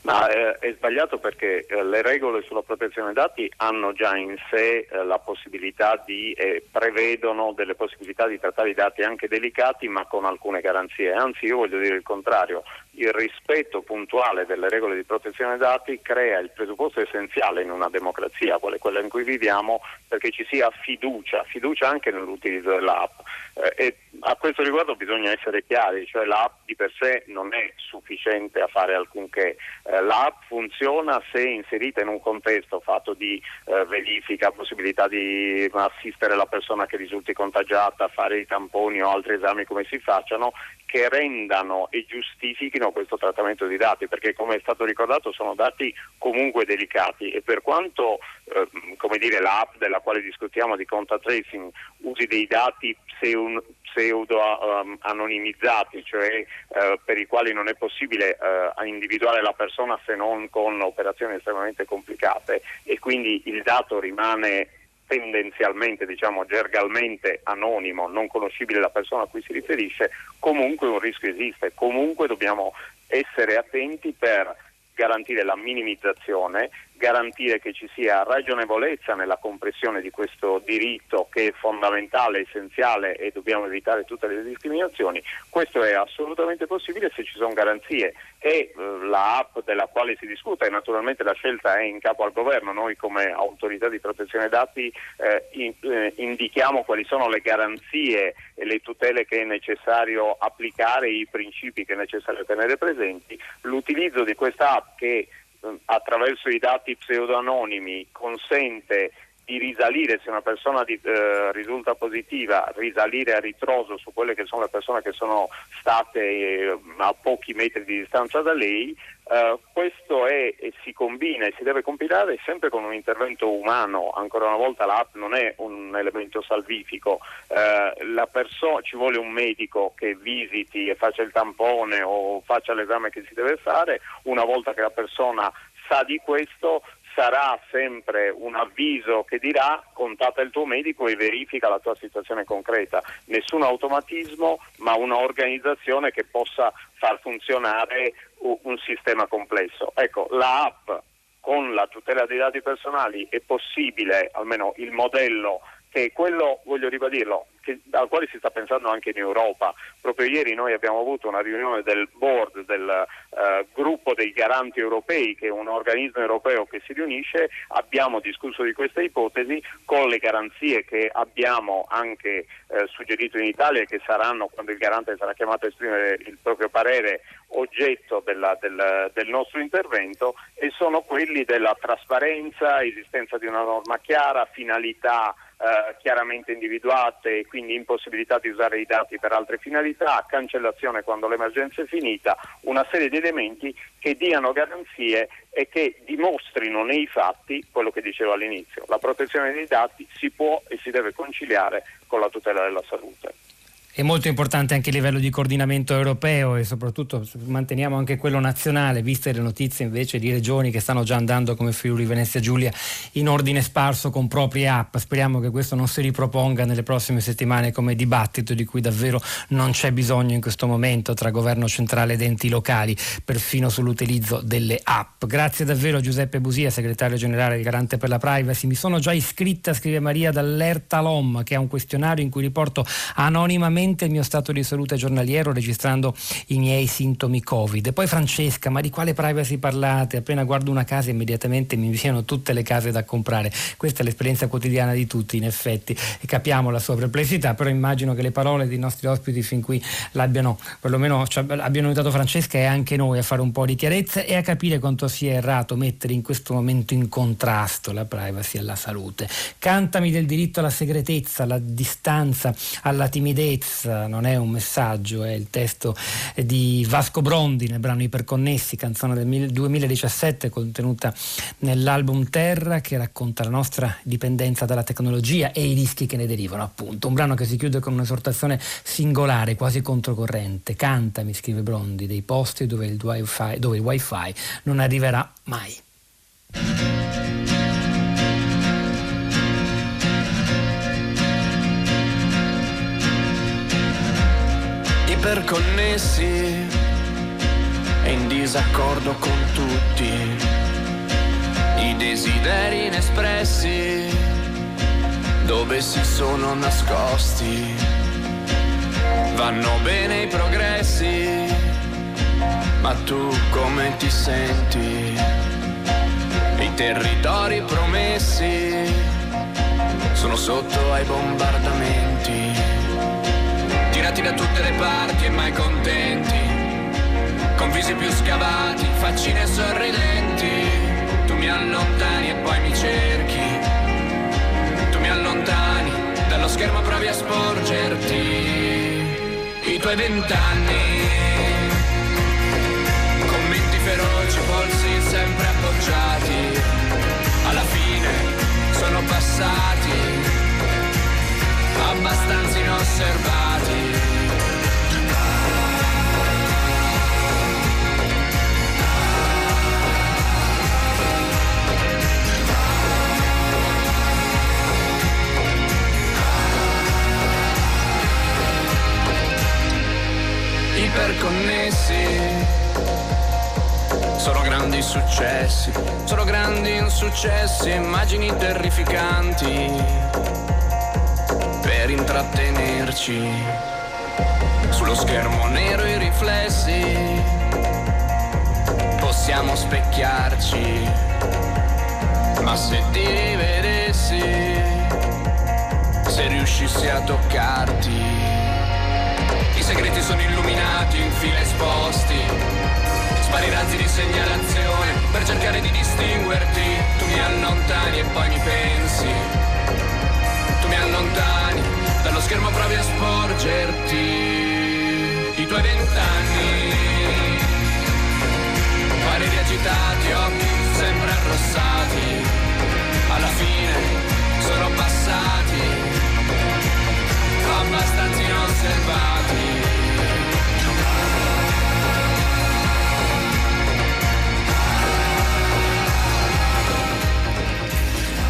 Speaker 9: Ma eh, è sbagliato perché eh, le regole sulla protezione dei dati hanno già in sé eh, la possibilità di, prevedono delle possibilità di trattare i dati anche delicati ma con alcune garanzie. Anzi io voglio dire il contrario, il rispetto puntuale delle regole di protezione dei dati crea il presupposto essenziale in una democrazia, quale quella in cui viviamo, perché ci sia fiducia, fiducia anche nell'utilizzo dell'app. Eh, a questo riguardo bisogna essere chiari, cioè l'app di per sé non è sufficiente a fare alcunché, eh, l'app funziona se inserita in un contesto fatto di eh, verifica, possibilità di assistere la persona che risulti contagiata, fare i tamponi o altri esami come si facciano, che rendano e giustifichino questo trattamento di dati, perché come è stato ricordato sono dati comunque delicati e per quanto eh, come dire, l'app della quale discutiamo di contact tracing usi dei dati pseudo, pseudo um, anonimizzati, cioè uh, per i quali non è possibile uh, individuare la persona se non con operazioni estremamente complicate. E quindi il dato rimane tendenzialmente, diciamo gergalmente anonimo, non conoscibile la persona a cui si riferisce, comunque un rischio esiste, comunque dobbiamo essere attenti per garantire la minimizzazione garantire che ci sia ragionevolezza nella compressione di questo diritto che è fondamentale, essenziale e dobbiamo evitare tutte le discriminazioni. Questo è assolutamente possibile se ci sono garanzie e eh, la app della quale si discute e naturalmente la scelta è in capo al governo, noi come autorità di protezione dati eh, in, eh, indichiamo quali sono le garanzie e le tutele che è necessario applicare, i principi che è necessario tenere presenti, l'utilizzo di questa app che attraverso i dati pseudoanonimi consente di risalire, se una persona di, eh, risulta positiva, risalire a ritroso su quelle che sono le persone che sono state eh, a pochi metri di distanza da lei, eh, questo è, si combina e si deve compilare sempre con un intervento umano, ancora una volta l'app non è un elemento salvifico, eh, perso- ci vuole un medico che visiti e faccia il tampone o faccia l'esame che si deve fare, una volta che la persona sa di questo sarà sempre un avviso che dirà contatta il tuo medico e verifica la tua situazione concreta. Nessun automatismo, ma un'organizzazione che possa far funzionare un sistema complesso. Ecco, la app con la tutela dei dati personali è possibile, almeno il modello che quello, voglio ribadirlo, che, al quale si sta pensando anche in Europa. Proprio ieri noi abbiamo avuto una riunione del board del uh, gruppo dei garanti europei, che è un organismo europeo che si riunisce, abbiamo discusso di questa ipotesi con le garanzie che abbiamo anche uh, suggerito in Italia e che saranno, quando il garante sarà chiamato a esprimere il proprio parere, oggetto della, del, del nostro intervento e sono quelli della trasparenza, esistenza di una norma chiara, finalità eh, chiaramente individuate e quindi impossibilità di usare i dati per altre finalità, cancellazione quando l'emergenza è finita, una serie di elementi che diano garanzie e che dimostrino nei fatti quello che dicevo all'inizio. La protezione dei dati si può e si deve conciliare con la tutela della salute.
Speaker 5: È molto importante anche il livello di coordinamento europeo e soprattutto manteniamo anche quello nazionale, viste le notizie invece di regioni che stanno già andando come Friuli, Venezia Giulia in ordine sparso con proprie app. Speriamo che questo non si riproponga nelle prossime settimane come dibattito di cui davvero non c'è bisogno in questo momento tra governo centrale ed enti locali, perfino sull'utilizzo delle app. Grazie davvero Giuseppe Busia, segretario generale di Garante per la Privacy. Mi sono già iscritta, scrive Maria, dall'Erta LOM, che è un questionario in cui riporto anonimamente regolarmente il mio stato di salute giornaliero registrando i miei sintomi Covid. Poi Francesca, ma di quale privacy parlate? Appena guardo una casa immediatamente mi inviano tutte le case da comprare. Questa è l'esperienza quotidiana di tutti in effetti e capiamo la sua perplessità, però immagino che le parole dei nostri ospiti fin qui l'abbiano, perlomeno cioè, abbiano aiutato Francesca e anche noi a fare un po' di chiarezza e a capire quanto sia errato mettere in questo momento in contrasto la privacy e la salute. Cantami del diritto alla segretezza, alla distanza, alla timidezza non è un messaggio, è il testo di Vasco Brondi nel brano Iperconnessi, canzone del 2017 contenuta nell'album Terra che racconta la nostra dipendenza dalla tecnologia e i rischi che ne derivano appunto. Un brano che si chiude con un'esortazione singolare, quasi controcorrente. Canta, mi scrive Brondi, dei posti dove il wifi, dove il wifi non arriverà mai.
Speaker 10: Iperconnessi e in disaccordo con tutti. I desideri inespressi dove si sono nascosti. Vanno bene i progressi ma tu come ti senti? I territori promessi sono sotto ai bombardamenti tirati da tutte le parti e mai contenti, con visi più scavati, faccine sorridenti, tu mi allontani e poi mi cerchi, tu mi allontani, dallo schermo provi a sporgerti, i tuoi vent'anni, commenti feroci, polsi sempre appoggiati, alla fine sono passati abbastanza inosservati. Iperconnessi Sono grandi successi, sono grandi insuccessi, immagini terrificanti per intrattenerci. Sullo schermo nero i riflessi, possiamo specchiarci, ma se ti rivedessi, se riuscissi a toccarti, i segreti sono illuminati in fila esposti spari razzi di segnalazione per cercare di distinguerti. Tu mi allontani e poi mi pensi. Tu mi allontani, schermo provi a sporgerti. I tuoi vent'anni. Pareri agitati, occhi sempre arrossati. Alla fine sono passati, abbastanza inosservati.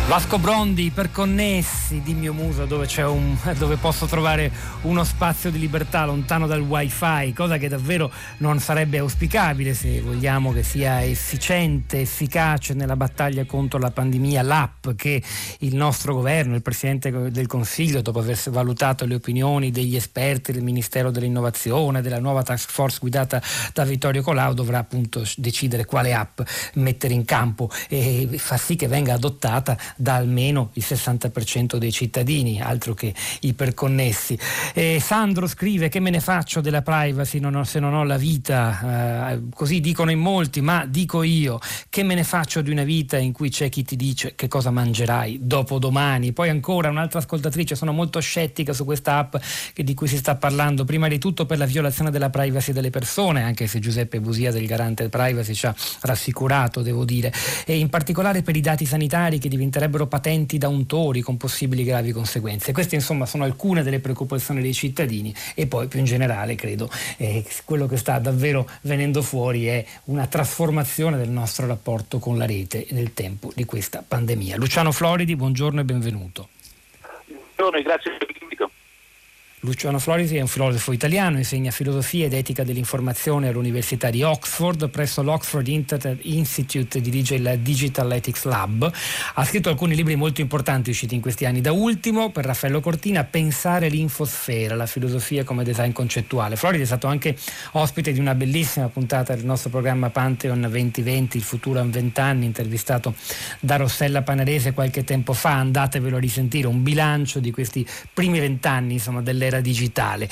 Speaker 5: Vasco Brondi, iperconnessi di mio muso dove, un, dove, posso trovare uno spazio di libertà lontano dal wifi, cosa che davvero non sarebbe auspicabile se vogliamo che sia efficiente, efficace nella battaglia contro la pandemia, l'app che il nostro governo, il Presidente del Consiglio, dopo aver valutato le opinioni degli esperti del Ministero dell'Innovazione, della nuova task force guidata da Vittorio Colau, dovrà appunto decidere quale app mettere in campo e fa sì che venga adottata da almeno il 60% dei cittadini, altro che iperconnessi. E Sandro scrive che me ne faccio della privacy non ho, se non ho la vita, eh, così dicono in molti, ma dico io, che me ne faccio di una vita in cui c'è chi ti dice che cosa mangerai dopo domani. Poi ancora un'altra ascoltatrice, sono molto scettica su questa app di cui si sta parlando, prima di tutto per la violazione della privacy delle persone, anche se Giuseppe Busia del garante privacy ci ha rassicurato, devo dire, e in particolare per i dati sanitari che diventerebbero sarebbero patenti da untori con possibili gravi conseguenze. Queste insomma sono alcune delle preoccupazioni dei cittadini e poi più in generale credo eh, quello che sta davvero venendo fuori è una trasformazione del nostro rapporto con la rete nel tempo di questa pandemia. Luciano Floridi, buongiorno e benvenuto.
Speaker 11: Buongiorno grazie per.
Speaker 5: Luciano Florisi è un filosofo italiano, insegna filosofia ed etica dell'informazione all'Università di Oxford, presso l'Oxford Internet Institute dirige il Digital Ethics Lab. Ha scritto alcuni libri molto importanti usciti in questi anni. Da ultimo, per Raffaello Cortina, Pensare l'infosfera, la filosofia come design concettuale. Floridi è stato anche ospite di una bellissima puntata del nostro programma Pantheon 2020, il futuro in vent'anni, intervistato da Rossella Panarese qualche tempo fa. Andatevelo a risentire, un bilancio di questi primi vent'anni, insomma, delle era digitale.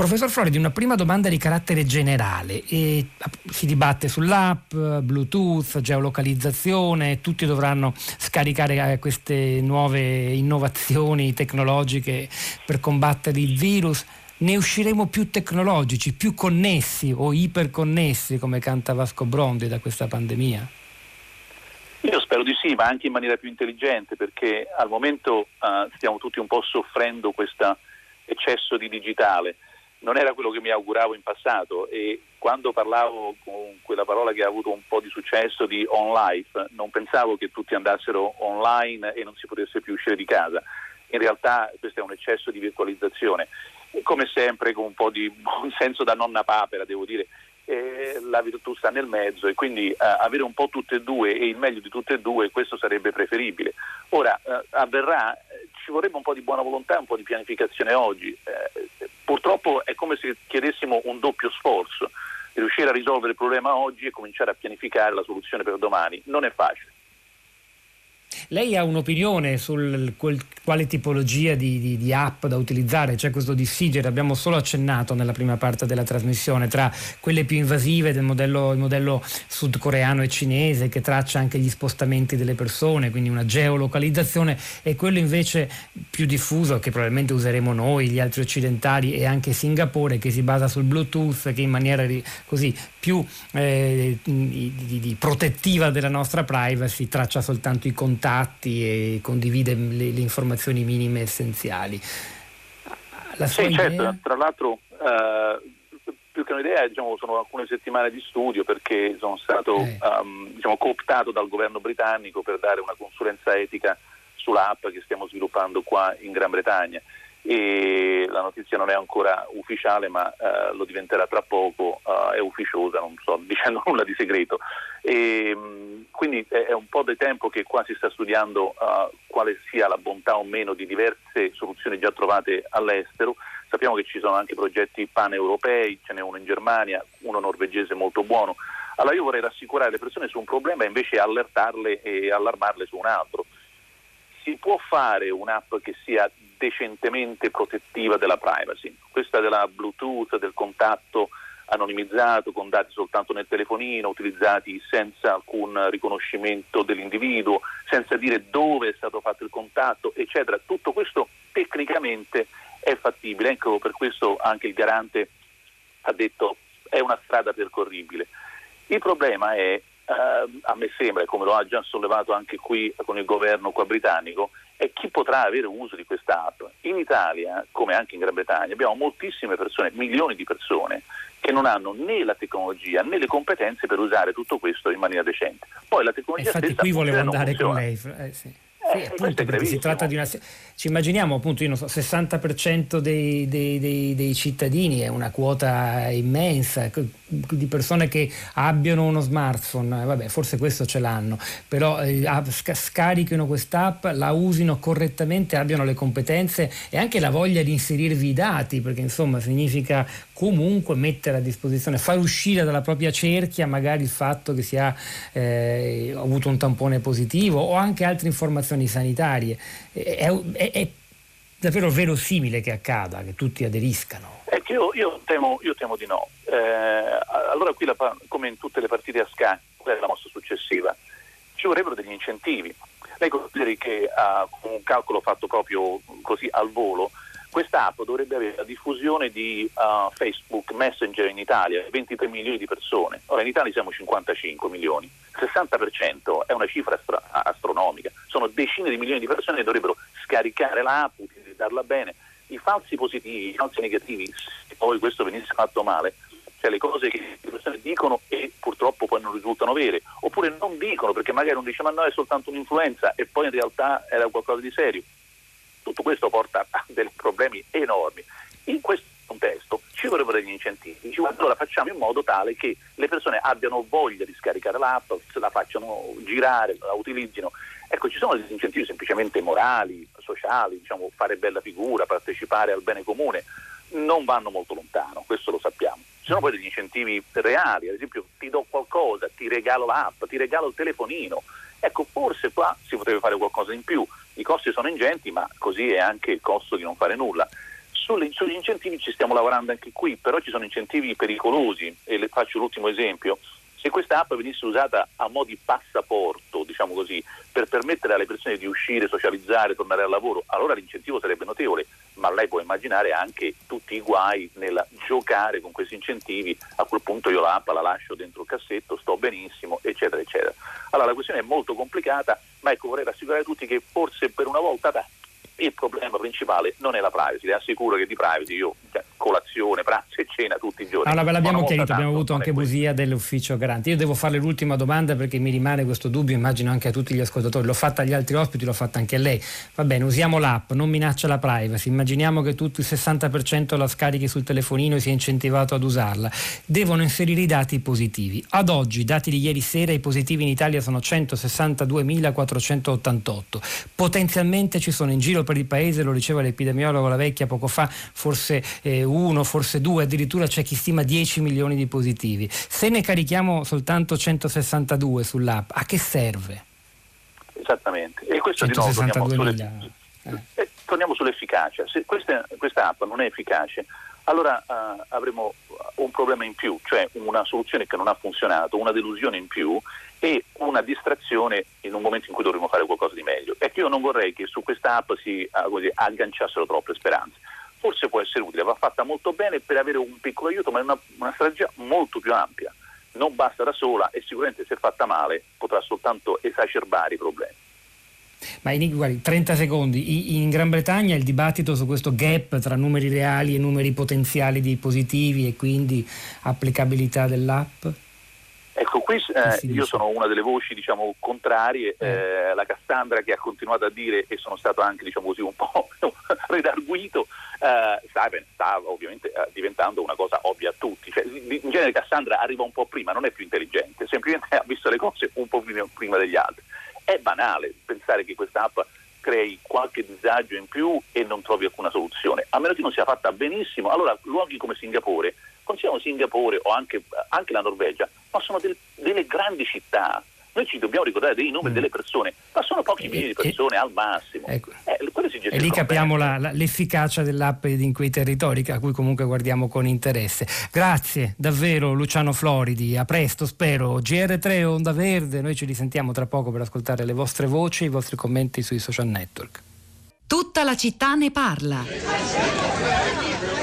Speaker 5: Professor Floridi, una prima domanda di carattere generale. E si dibatte sull'app, Bluetooth, geolocalizzazione, tutti dovranno scaricare eh, queste nuove innovazioni tecnologiche per combattere il virus. Ne usciremo più tecnologici, più connessi o iperconnessi, come canta Vasco Brondi, da questa pandemia?
Speaker 11: Io spero di sì, ma anche in maniera più intelligente, perché al momento uh, stiamo tutti un po' soffrendo questa eccesso di digitale. Non era quello che mi auguravo in passato e quando parlavo con quella parola che ha avuto un po' di successo di on life, non pensavo che tutti andassero online e non si potesse più uscire di casa. In realtà questo è un eccesso di virtualizzazione. E come sempre con un po' di buon senso da nonna papera, devo dire, eh, la virtù sta nel mezzo e quindi eh, avere un po' tutte e due e il meglio di tutte e due, questo sarebbe preferibile. Ora eh, avverrà ci vorrebbe un po' di buona volontà un po' di pianificazione oggi. Eh, purtroppo è come se chiedessimo un doppio sforzo, riuscire a risolvere il problema oggi e cominciare a pianificare la soluzione per domani. Non è facile.
Speaker 5: Lei ha un'opinione su quale tipologia di, di, di, app da utilizzare? C'è questo dissigere, abbiamo solo accennato nella prima parte della trasmissione, tra quelle più invasive del modello, modello sudcoreano e cinese che traccia anche gli spostamenti delle persone, quindi una geolocalizzazione, e quello invece più diffuso che probabilmente useremo noi, gli altri occidentali e anche Singapore che si basa sul Bluetooth che in maniera così più eh, di, protettiva della nostra privacy traccia soltanto i contatti contatti e condivide le, le informazioni minime essenziali.
Speaker 11: La sua sì, certo, idea? certo, tra l'altro eh, più che un'idea diciamo, sono alcune settimane di studio perché sono stato eh. um, diciamo, cooptato dal governo britannico per dare una consulenza etica sull'app che stiamo sviluppando qua in Gran Bretagna e la notizia non è ancora ufficiale ma eh, lo diventerà tra poco, eh, è ufficiosa, non sto dicendo nulla di segreto. E, mh, quindi è, un po' di tempo che qua si sta studiando uh, quale sia la bontà o meno di diverse soluzioni già trovate all'estero. Sappiamo che ci sono anche progetti pan-europei, ce n'è uno in Germania, uno norvegese molto buono. Allora io vorrei rassicurare le persone su un problema e invece allertarle e allarmarle su un altro. Si può fare un'app che sia decentemente protettiva della privacy. Questa della Bluetooth, del contatto anonimizzato con dati soltanto nel telefonino, utilizzati senza alcun riconoscimento dell'individuo, senza dire dove è stato fatto il contatto, eccetera. Tutto questo tecnicamente è fattibile, ecco per questo anche il garante ha detto è una strada percorribile. Il problema è, eh, a me sembra, come lo ha già sollevato anche qui con il governo qua britannico, è chi potrà avere uso di questa app. In Italia, come anche in Gran Bretagna, abbiamo moltissime persone, milioni di persone, che non hanno né la tecnologia né le competenze per usare tutto questo in maniera decente. Poi la tecnologia
Speaker 5: Infatti qui volevo andare con lei. Eh, sì. Sì, eh, appunto, perché si tratta di una. Ci immaginiamo appunto, io non so, 60% dei, dei, dei, dei, cittadini è una quota immensa di persone che abbiano uno smartphone, vabbè, forse questo ce l'hanno, però eh, scarichino quest'app, la usino correttamente, abbiano le competenze e anche la voglia di inserirvi i dati, perché insomma significa comunque mettere a disposizione, far uscire dalla propria cerchia magari il fatto che si ha eh, avuto un tampone positivo o anche altre informazioni sanitarie. È, è, è davvero verosimile che accada, che tutti aderiscano.
Speaker 11: Ecco, io, io, temo, io temo, di no. Eh, allora qui, la, come in tutte le partite a scacchi, qual è la mossa successiva? Ci vorrebbero degli incentivi. Lei consideri che uh, con un calcolo fatto proprio così al volo, questa app dovrebbe avere la diffusione di uh, Facebook Messenger in Italia, 23 milioni di persone. Ora in Italia siamo 55 milioni, 60% è una cifra astronomica, sono decine di milioni di persone che dovrebbero scaricare l'app, bene. I falsi positivi, i falsi negativi, se poi questo venisse fatto male, cioè le cose che le persone dicono e purtroppo poi non risultano vere, oppure non dicono perché magari non dice ma no è soltanto un'influenza e poi in realtà era qualcosa di serio. Tutto questo porta a dei problemi enormi. In questo contesto ci vorrebbero degli incentivi, allora facciamo in modo tale che le persone abbiano voglia di scaricare l'app, se la facciano girare, la utilizzino. Ecco, ci sono degli incentivi semplicemente morali, sociali, diciamo, fare bella figura, partecipare al bene comune, non vanno molto lontano, questo lo sappiamo. Ci sono poi degli incentivi reali, ad esempio ti do qualcosa, ti regalo l'app, ti regalo il telefonino. Ecco, forse qua si potrebbe fare qualcosa in più. I costi sono ingenti, ma così è anche il costo di non fare nulla. Sulle, sugli incentivi ci stiamo lavorando anche qui, però ci sono incentivi pericolosi e le faccio l'ultimo esempio. Se questa app venisse usata a mo' di passaporto, diciamo così, per permettere alle persone di uscire, socializzare, tornare al lavoro, allora l'incentivo sarebbe notevole, ma lei può immaginare anche tutti i guai nel giocare con questi incentivi, a quel punto io l'app la lascio dentro il cassetto, sto benissimo, eccetera, eccetera. Allora la questione è molto complicata, ma ecco vorrei rassicurare tutti che forse per una volta da, il problema principale non è la privacy, le assicuro che di privacy io cioè, colazione, pranzo e cena tutti i giorni.
Speaker 5: Allora, ve l'abbiamo chiarito, abbiamo avuto anche Busia dell'ufficio garante. Io devo fare l'ultima domanda perché mi rimane questo dubbio, immagino anche a tutti gli ascoltatori. L'ho fatta agli altri ospiti, l'ho fatta anche a lei. Va bene, usiamo l'app, non minaccia la privacy. Immaginiamo che tutto il 60% la scarichi sul telefonino e sia incentivato ad usarla. Devono inserire i dati positivi. Ad oggi, dati di ieri sera, i positivi in Italia sono 162.488. Potenzialmente ci sono in giro per il paese, lo diceva l'epidemiologo La Vecchia poco fa, forse eh, uno, forse due, addirittura c'è chi stima 10 milioni di positivi. Se ne carichiamo soltanto 162 sull'app, a che serve?
Speaker 11: Esattamente. E questo di nuovo torniamo, sulle, eh. torniamo sull'efficacia. Se questa, questa, app non è efficace, allora uh, avremo un problema in più, cioè una soluzione che non ha funzionato, una delusione in più e una distrazione in un momento in cui dovremmo fare qualcosa di meglio. E io non vorrei che su questa app si uh, agganciassero troppe speranze forse può essere utile, va fatta molto bene per avere un piccolo aiuto, ma è una, una strategia molto più ampia. Non basta da sola e sicuramente se fatta male potrà soltanto esacerbare i problemi.
Speaker 5: Ma in, guardi, 30 secondi, in Gran Bretagna il dibattito su questo gap tra numeri reali e numeri potenziali di positivi e quindi applicabilità dell'app?
Speaker 7: Ecco, qui eh, io sono una delle voci diciamo, contrarie, eh. eh, la Cassandra che ha continuato a dire e sono stato anche diciamo così, un po' redarguito, eh, sta, sta, ovviamente eh, diventando una cosa ovvia a tutti. Cioè, in genere Cassandra arriva un po' prima, non è più intelligente, semplicemente ha visto le cose un po' prima degli altri. È banale pensare che questa app crei qualche disagio in più e non trovi alcuna soluzione, a meno che non sia fatta benissimo. Allora, luoghi come Singapore consideriamo Singapore o anche, anche la Norvegia, ma sono del, delle grandi città. Noi ci dobbiamo ricordare dei nomi mm. delle persone, ma sono pochi milioni di persone al massimo.
Speaker 5: Ecco. Eh, e lì capiamo la, la, l'efficacia dell'app in quei territori a cui comunque guardiamo con interesse. Grazie davvero Luciano Floridi, a presto spero. GR3 Onda Verde, noi ci risentiamo tra poco per ascoltare le vostre voci, i vostri commenti sui social network.
Speaker 1: Tutta la città ne parla.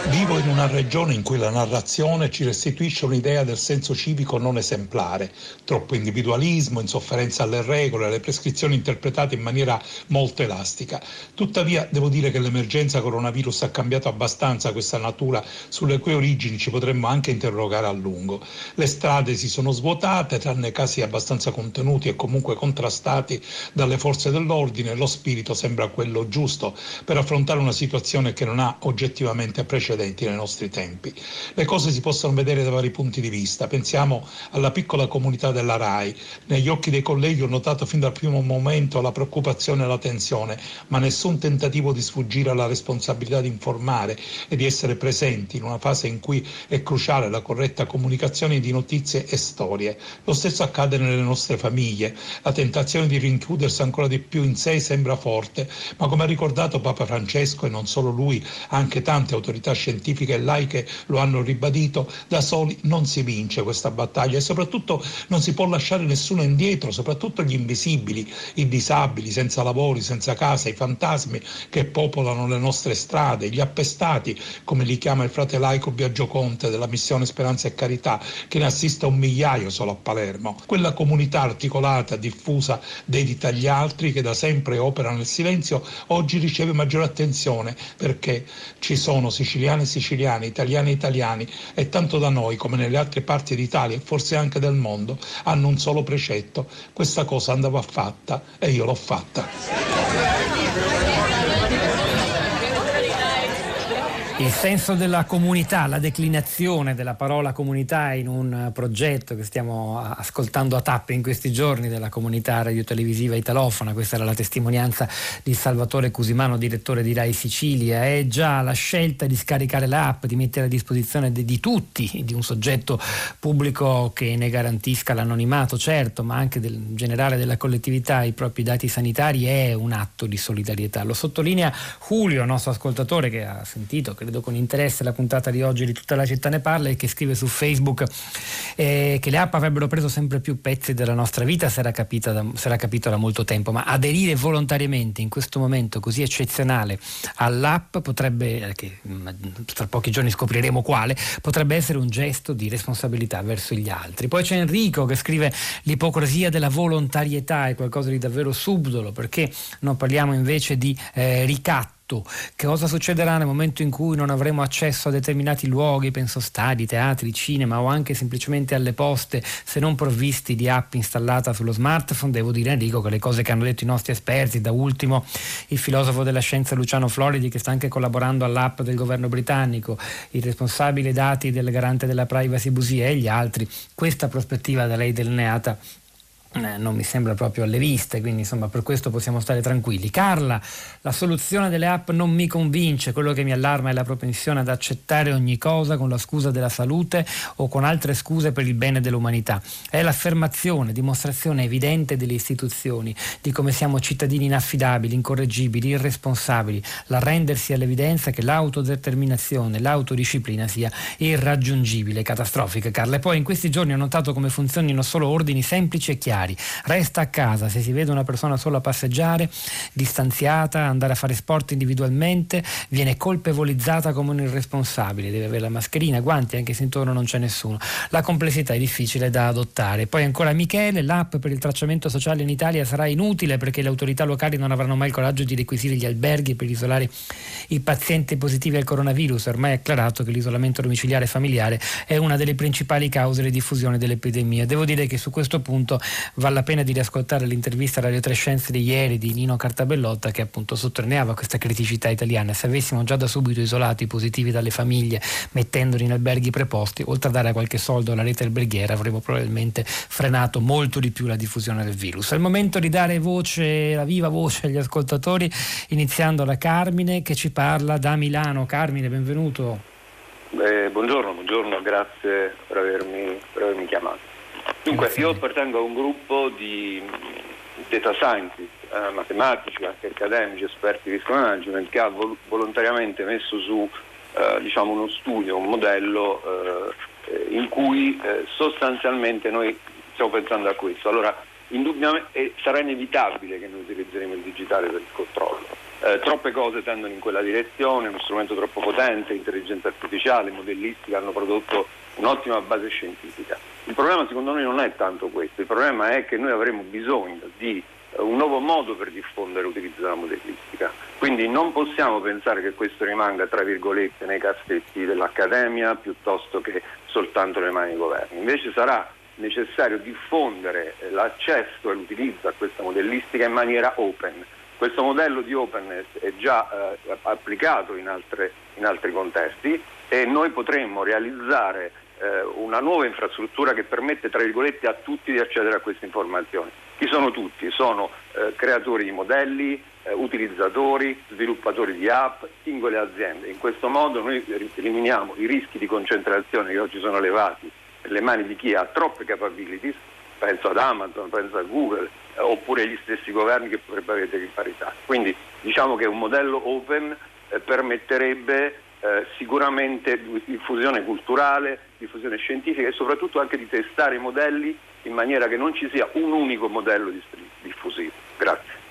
Speaker 12: Vivo in una regione in cui la narrazione ci restituisce un'idea del senso civico non esemplare, troppo individualismo, insofferenza alle regole, alle prescrizioni interpretate in maniera molto elastica. Tuttavia devo dire che l'emergenza coronavirus ha cambiato abbastanza questa natura sulle cui origini ci potremmo anche interrogare a lungo. Le strade si sono svuotate, tranne casi abbastanza contenuti e comunque contrastati dalle forze dell'ordine, lo spirito sembra quello giusto per affrontare una situazione che non ha oggettivamente precedenti precedenti nei nostri tempi. Le cose si possono vedere da vari punti di vista. Pensiamo alla piccola comunità della RAI. Negli occhi dei colleghi ho notato fin dal primo momento la preoccupazione e la tensione, ma nessun tentativo di sfuggire alla responsabilità di informare e di essere presenti in una fase in cui è cruciale la corretta comunicazione di notizie e storie. Lo stesso accade nelle nostre famiglie. La tentazione di rinchiudersi ancora di più in sé sembra forte, ma come ha ricordato Papa Francesco e non solo lui, anche tante autorità scientifiche, scientifiche e laiche lo hanno ribadito, da soli non si vince questa battaglia e soprattutto non si può lasciare nessuno indietro, soprattutto gli invisibili, i disabili, senza lavori, senza casa, i fantasmi che popolano le nostre strade, gli appestati, come li chiama il frate laico Biagio Conte della missione Speranza e Carità, che ne assiste un migliaio solo a Palermo. Quella comunità articolata, diffusa, dedita agli altri, che da sempre opera nel silenzio, oggi riceve maggiore attenzione perché ci sono siciliani siciliane e siciliani, italiani italiani e tanto da noi come nelle altre parti d'Italia e forse anche del mondo hanno un solo precetto, questa cosa andava fatta e io l'ho fatta.
Speaker 5: Il senso della comunità, la declinazione della parola comunità in un progetto che stiamo ascoltando a tappe in questi giorni della comunità radiotelevisiva italofona, questa era la testimonianza di Salvatore Cusimano, direttore di Rai Sicilia, è già la scelta di scaricare l'app, di mettere a disposizione di, di tutti, di un soggetto pubblico che ne garantisca l'anonimato, certo, ma anche del generale della collettività. I propri dati sanitari è un atto di solidarietà. Lo sottolinea Julio, nostro ascoltatore che ha sentito, che vedo con interesse la puntata di oggi di Tutta la città ne parla e che scrive su Facebook eh, che le app avrebbero preso sempre più pezzi della nostra vita, si era, da, si era capito da molto tempo, ma aderire volontariamente in questo momento così eccezionale all'app potrebbe, eh, che mm, tra pochi giorni scopriremo quale, potrebbe essere un gesto di responsabilità verso gli altri. Poi c'è Enrico che scrive l'ipocrisia della volontarietà è qualcosa di davvero subdolo perché non parliamo invece di eh, ricatto tutto. Che cosa succederà nel momento in cui non avremo accesso a determinati luoghi, penso stadi, teatri, cinema o anche semplicemente alle poste, se non provvisti di app installata sullo smartphone? Devo dire Enrico che le cose che hanno detto i nostri esperti, da ultimo il filosofo della scienza Luciano Floridi che sta anche collaborando all'app del governo britannico, il responsabile dati del garante della privacy Busia e gli altri, questa prospettiva da lei delineata eh, non mi sembra proprio alle viste, quindi insomma per questo possiamo stare tranquilli. Carla, la soluzione delle app non mi convince, quello che mi allarma è la propensione ad accettare ogni cosa con la scusa della salute o con altre scuse per il bene dell'umanità. È l'affermazione, dimostrazione evidente delle istituzioni di come siamo cittadini inaffidabili, incorreggibili, irresponsabili, l'arrendersi all'evidenza che l'autodeterminazione, l'autodisciplina sia irraggiungibile, catastrofica Carla. E poi in questi giorni ho notato come funzionino solo ordini semplici e chiari familiari. Resta a casa se si vede una persona sola passeggiare, distanziata, andare a fare sport individualmente, viene colpevolizzata come un irresponsabile, deve avere la mascherina, guanti anche se intorno non c'è nessuno. La complessità è difficile da adottare. Poi ancora Michele, l'app per il tracciamento sociale in Italia sarà inutile perché le autorità locali non avranno mai il coraggio di requisire gli alberghi per isolare i pazienti positivi al coronavirus. Ormai è acclarato che l'isolamento domiciliare familiare è una delle principali cause di diffusione dell'epidemia. Devo dire che su questo punto vale la pena di riascoltare l'intervista a Radio Trescenze di ieri di Nino Cartabellotta che appunto sottolineava questa criticità italiana. Se avessimo già da subito isolato i positivi dalle famiglie mettendoli in alberghi preposti, oltre a dare qualche soldo alla rete alberghiera avremmo probabilmente frenato molto di più la diffusione del virus. È il momento di dare voce, la viva voce agli ascoltatori, iniziando da Carmine che ci parla da Milano. Carmine, benvenuto.
Speaker 13: Eh, buongiorno, buongiorno, grazie per avermi, per avermi chiamato. Dunque, io appartengo a un gruppo di data scientist, eh, matematici, anche accademici, esperti di risk management, che ha vol- volontariamente messo su eh, diciamo uno studio, un modello eh, in cui eh, sostanzialmente noi stiamo pensando a questo. Allora, indubbiamente sarà inevitabile che noi utilizzeremo il digitale per il controllo eh, troppe cose tendono in quella direzione, uno strumento troppo potente, intelligenza artificiale, modellistica hanno prodotto un'ottima base scientifica. Il problema secondo noi non è tanto questo, il problema è che noi avremo bisogno di eh, un nuovo modo per diffondere l'utilizzo della modellistica. Quindi non possiamo pensare che questo rimanga, tra virgolette, nei cassetti dell'Accademia piuttosto che soltanto nelle mani dei governi. Invece sarà necessario diffondere eh, l'accesso e l'utilizzo a questa modellistica in maniera open questo modello di openness è già eh, applicato in, altre, in, altri contesti e noi potremmo realizzare eh, una nuova infrastruttura che permette, a tutti di accedere a queste informazioni. Chi sono tutti? Sono eh, creatori di modelli, eh, utilizzatori, sviluppatori di app, singole aziende. In questo modo noi eliminiamo i rischi di concentrazione che oggi sono elevati nelle mani di chi ha troppe capabilities, penso ad Amazon, penso a Google, eh, oppure gli stessi governi che potrebbero avere delle parità. Quindi diciamo che un modello open eh, permetterebbe eh, sicuramente diffusione culturale, diffusione scientifica e soprattutto anche di testare i modelli in maniera che non ci sia un unico modello diffusivo. Grazie.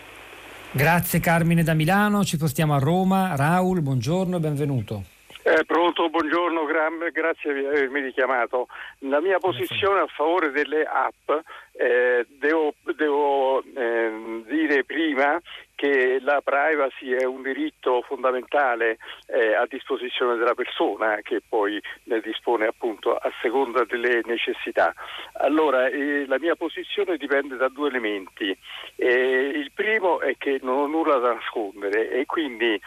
Speaker 5: Grazie Carmine da Milano, ci spostiamo a Roma. Raul, buongiorno e benvenuto.
Speaker 14: Eh, pronto, buongiorno, gra- grazie di avermi richiamato. La mia posizione a favore delle app eh, devo, devo eh, dire prima che la privacy è un diritto fondamentale eh, a disposizione della persona che poi ne dispone appunto a seconda delle necessità. Allora, eh, la mia posizione dipende da due elementi. Eh, il primo è che non ho nulla da nascondere e quindi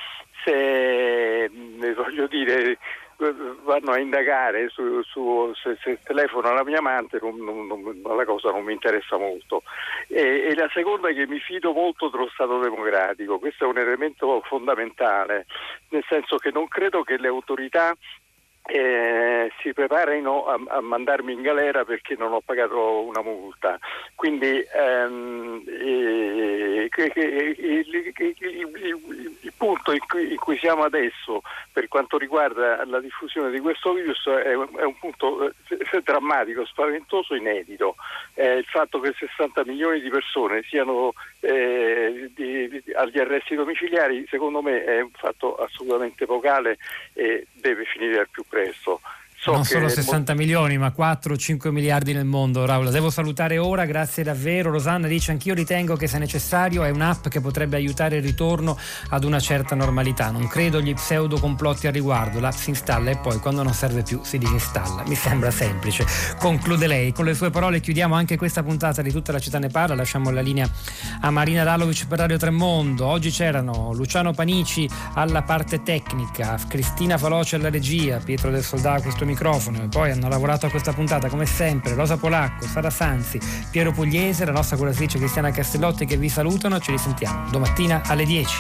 Speaker 14: se voglio dire vanno a indagare su, su se, se, telefono alla mia amante non, non, non, la cosa non mi interessa molto. E, e, la seconda è che mi fido molto dello Stato democratico questo è un elemento fondamentale nel senso che non credo che le autorità eh, si preparino a, a, mandarmi in galera perché non ho pagato una multa. Quindi ehm, eh, il, il, il, punto in cui, in cui, siamo adesso per quanto riguarda la diffusione di questo virus è, è un punto eh, drammatico, spaventoso, inedito. Eh, il fatto che 60 milioni di persone siano eh, di, di, agli arresti domiciliari secondo me è un fatto assolutamente vocale e deve finire al più presto stesso
Speaker 5: So non solo 60 mo- milioni, ma 4-5 miliardi nel mondo, Raul. Devo salutare ora, grazie davvero. Rosanna dice: Anch'io ritengo che, se necessario, è un'app che potrebbe aiutare il ritorno ad una certa normalità. Non credo agli pseudo complotti al riguardo. L'app si installa e poi, quando non serve più, si disinstalla. Mi sembra semplice. Conclude lei. Con le sue parole chiudiamo anche questa puntata di Tutta la città ne parla. Lasciamo la linea a Marina Dalovic per Radio Tremondo. Oggi c'erano Luciano Panici alla parte tecnica, Cristina Faloce alla regia, Pietro del Soldato questo microfono e poi hanno lavorato a questa puntata come sempre Rosa Polacco, Sara Sanzi, Piero Pugliese, la nostra curatrice Cristiana Castellotti che vi salutano, ci risentiamo domattina alle 10.